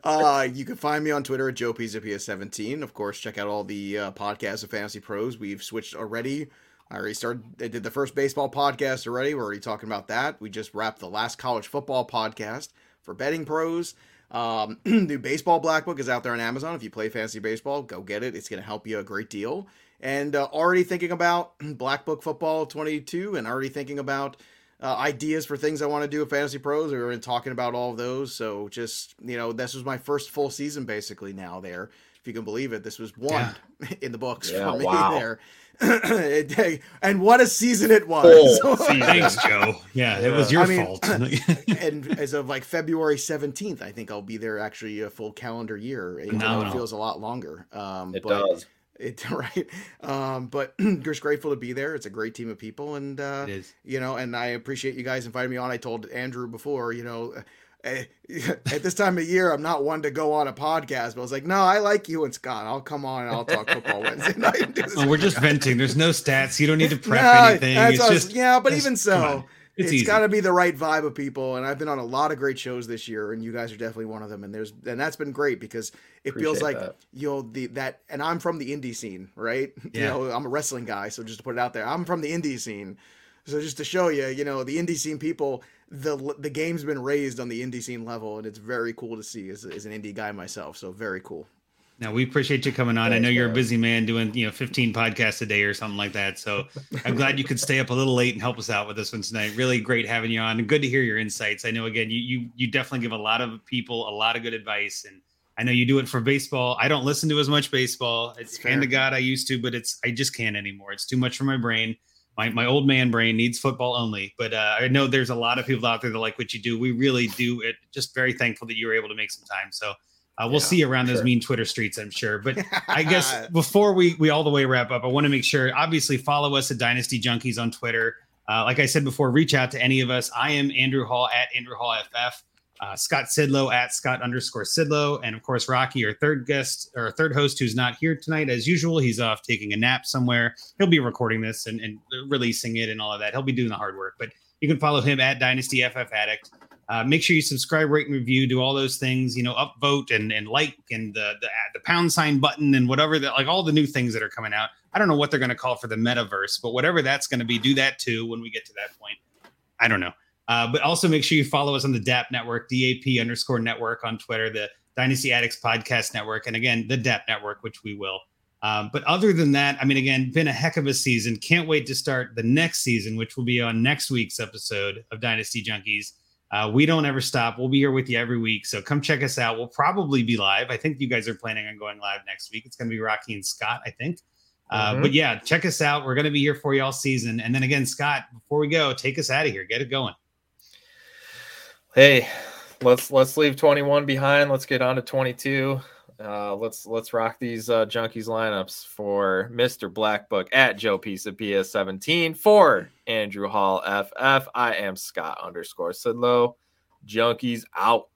uh, you can find me on Twitter at Joe Pisapia17. Of course, check out all the uh, podcasts of Fantasy Pros. We've switched already. I already started. I did the first baseball podcast already. We're already talking about that. We just wrapped the last college football podcast for betting pros. Um, the baseball black book is out there on Amazon. If you play fantasy baseball, go get it. It's going to help you a great deal. And uh, already thinking about Black Book Football 22 and already thinking about uh, ideas for things I want to do with Fantasy Pros. We were talking about all of those. So just, you know, this was my first full season basically now there. If you can believe it, this was one yeah. in the books yeah, for me wow. there. and what a season it was. Oh, thanks, Joe. Yeah, it was your I mean, fault. and as of like February 17th, I think I'll be there actually a full calendar year. It, it feels a lot longer. Um, it but, does. It, right. Um, but just grateful to be there. It's a great team of people. And, uh, you know, and I appreciate you guys inviting me on. I told Andrew before, you know, at this time of year, I'm not one to go on a podcast, but I was like, no, I like you and Scott. I'll come on and I'll talk football Wednesday night. Oh, we're just venting. There's no stats. You don't need to prep no, anything. It's just, yeah, but even so, it's, it's got to be the right vibe of people. And I've been on a lot of great shows this year, and you guys are definitely one of them. And there's and that's been great because it Appreciate feels like that. you know the that. And I'm from the indie scene, right? Yeah. You know, I'm a wrestling guy, so just to put it out there, I'm from the indie scene. So just to show you, you know, the indie scene people the the game's been raised on the indie scene level, and it's very cool to see as, as an indie guy myself. So very cool. Now we appreciate you coming on. Thanks, I know you're man. a busy man doing you know 15 podcasts a day or something like that. So I'm glad you could stay up a little late and help us out with this one tonight. Really great having you on, and good to hear your insights. I know again you you you definitely give a lot of people a lot of good advice, and I know you do it for baseball. I don't listen to as much baseball. It's hand to God I used to, but it's I just can't anymore. It's too much for my brain my, my old man brain needs football only. But uh, I know there's a lot of people out there that like what you do. We really do it. Just very thankful that you were able to make some time. So uh, we'll yeah, see around sure. those mean Twitter streets, I'm sure. But I guess before we we all the way wrap up, I want to make sure. Obviously, follow us at Dynasty Junkies on Twitter. Uh, like I said before, reach out to any of us. I am Andrew Hall at Andrew Hall FF uh, Scott Sidlow at Scott underscore Sidlow, and of course Rocky, our third guest or third host, who's not here tonight as usual. He's off taking a nap somewhere. He'll be recording this and, and releasing it and all of that. He'll be doing the hard work, but you can follow him at Dynasty FF Addict. Uh, make sure you subscribe, rate, and review. Do all those things. You know, upvote and and like and the the, the pound sign button and whatever that like all the new things that are coming out. I don't know what they're going to call for the metaverse, but whatever that's going to be, do that too when we get to that point. I don't know. Uh, but also make sure you follow us on the DAP network, DAP underscore network on Twitter, the Dynasty Addicts Podcast Network, and again, the DAP network, which we will. Um, but other than that, I mean, again, been a heck of a season. Can't wait to start the next season, which will be on next week's episode of Dynasty Junkies. Uh, we don't ever stop. We'll be here with you every week. So come check us out. We'll probably be live. I think you guys are planning on going live next week. It's going to be Rocky and Scott, I think. Uh, mm-hmm. But yeah, check us out. We're going to be here for you all season. And then again, Scott, before we go, take us out of here. Get it going. Hey, let's let's leave 21 behind. Let's get on to 22. Uh, let's let's rock these uh, junkies lineups for Mr. Black Book at Joe Pisapia17 for Andrew Hall FF. I am Scott underscore Sidlow. Junkies out.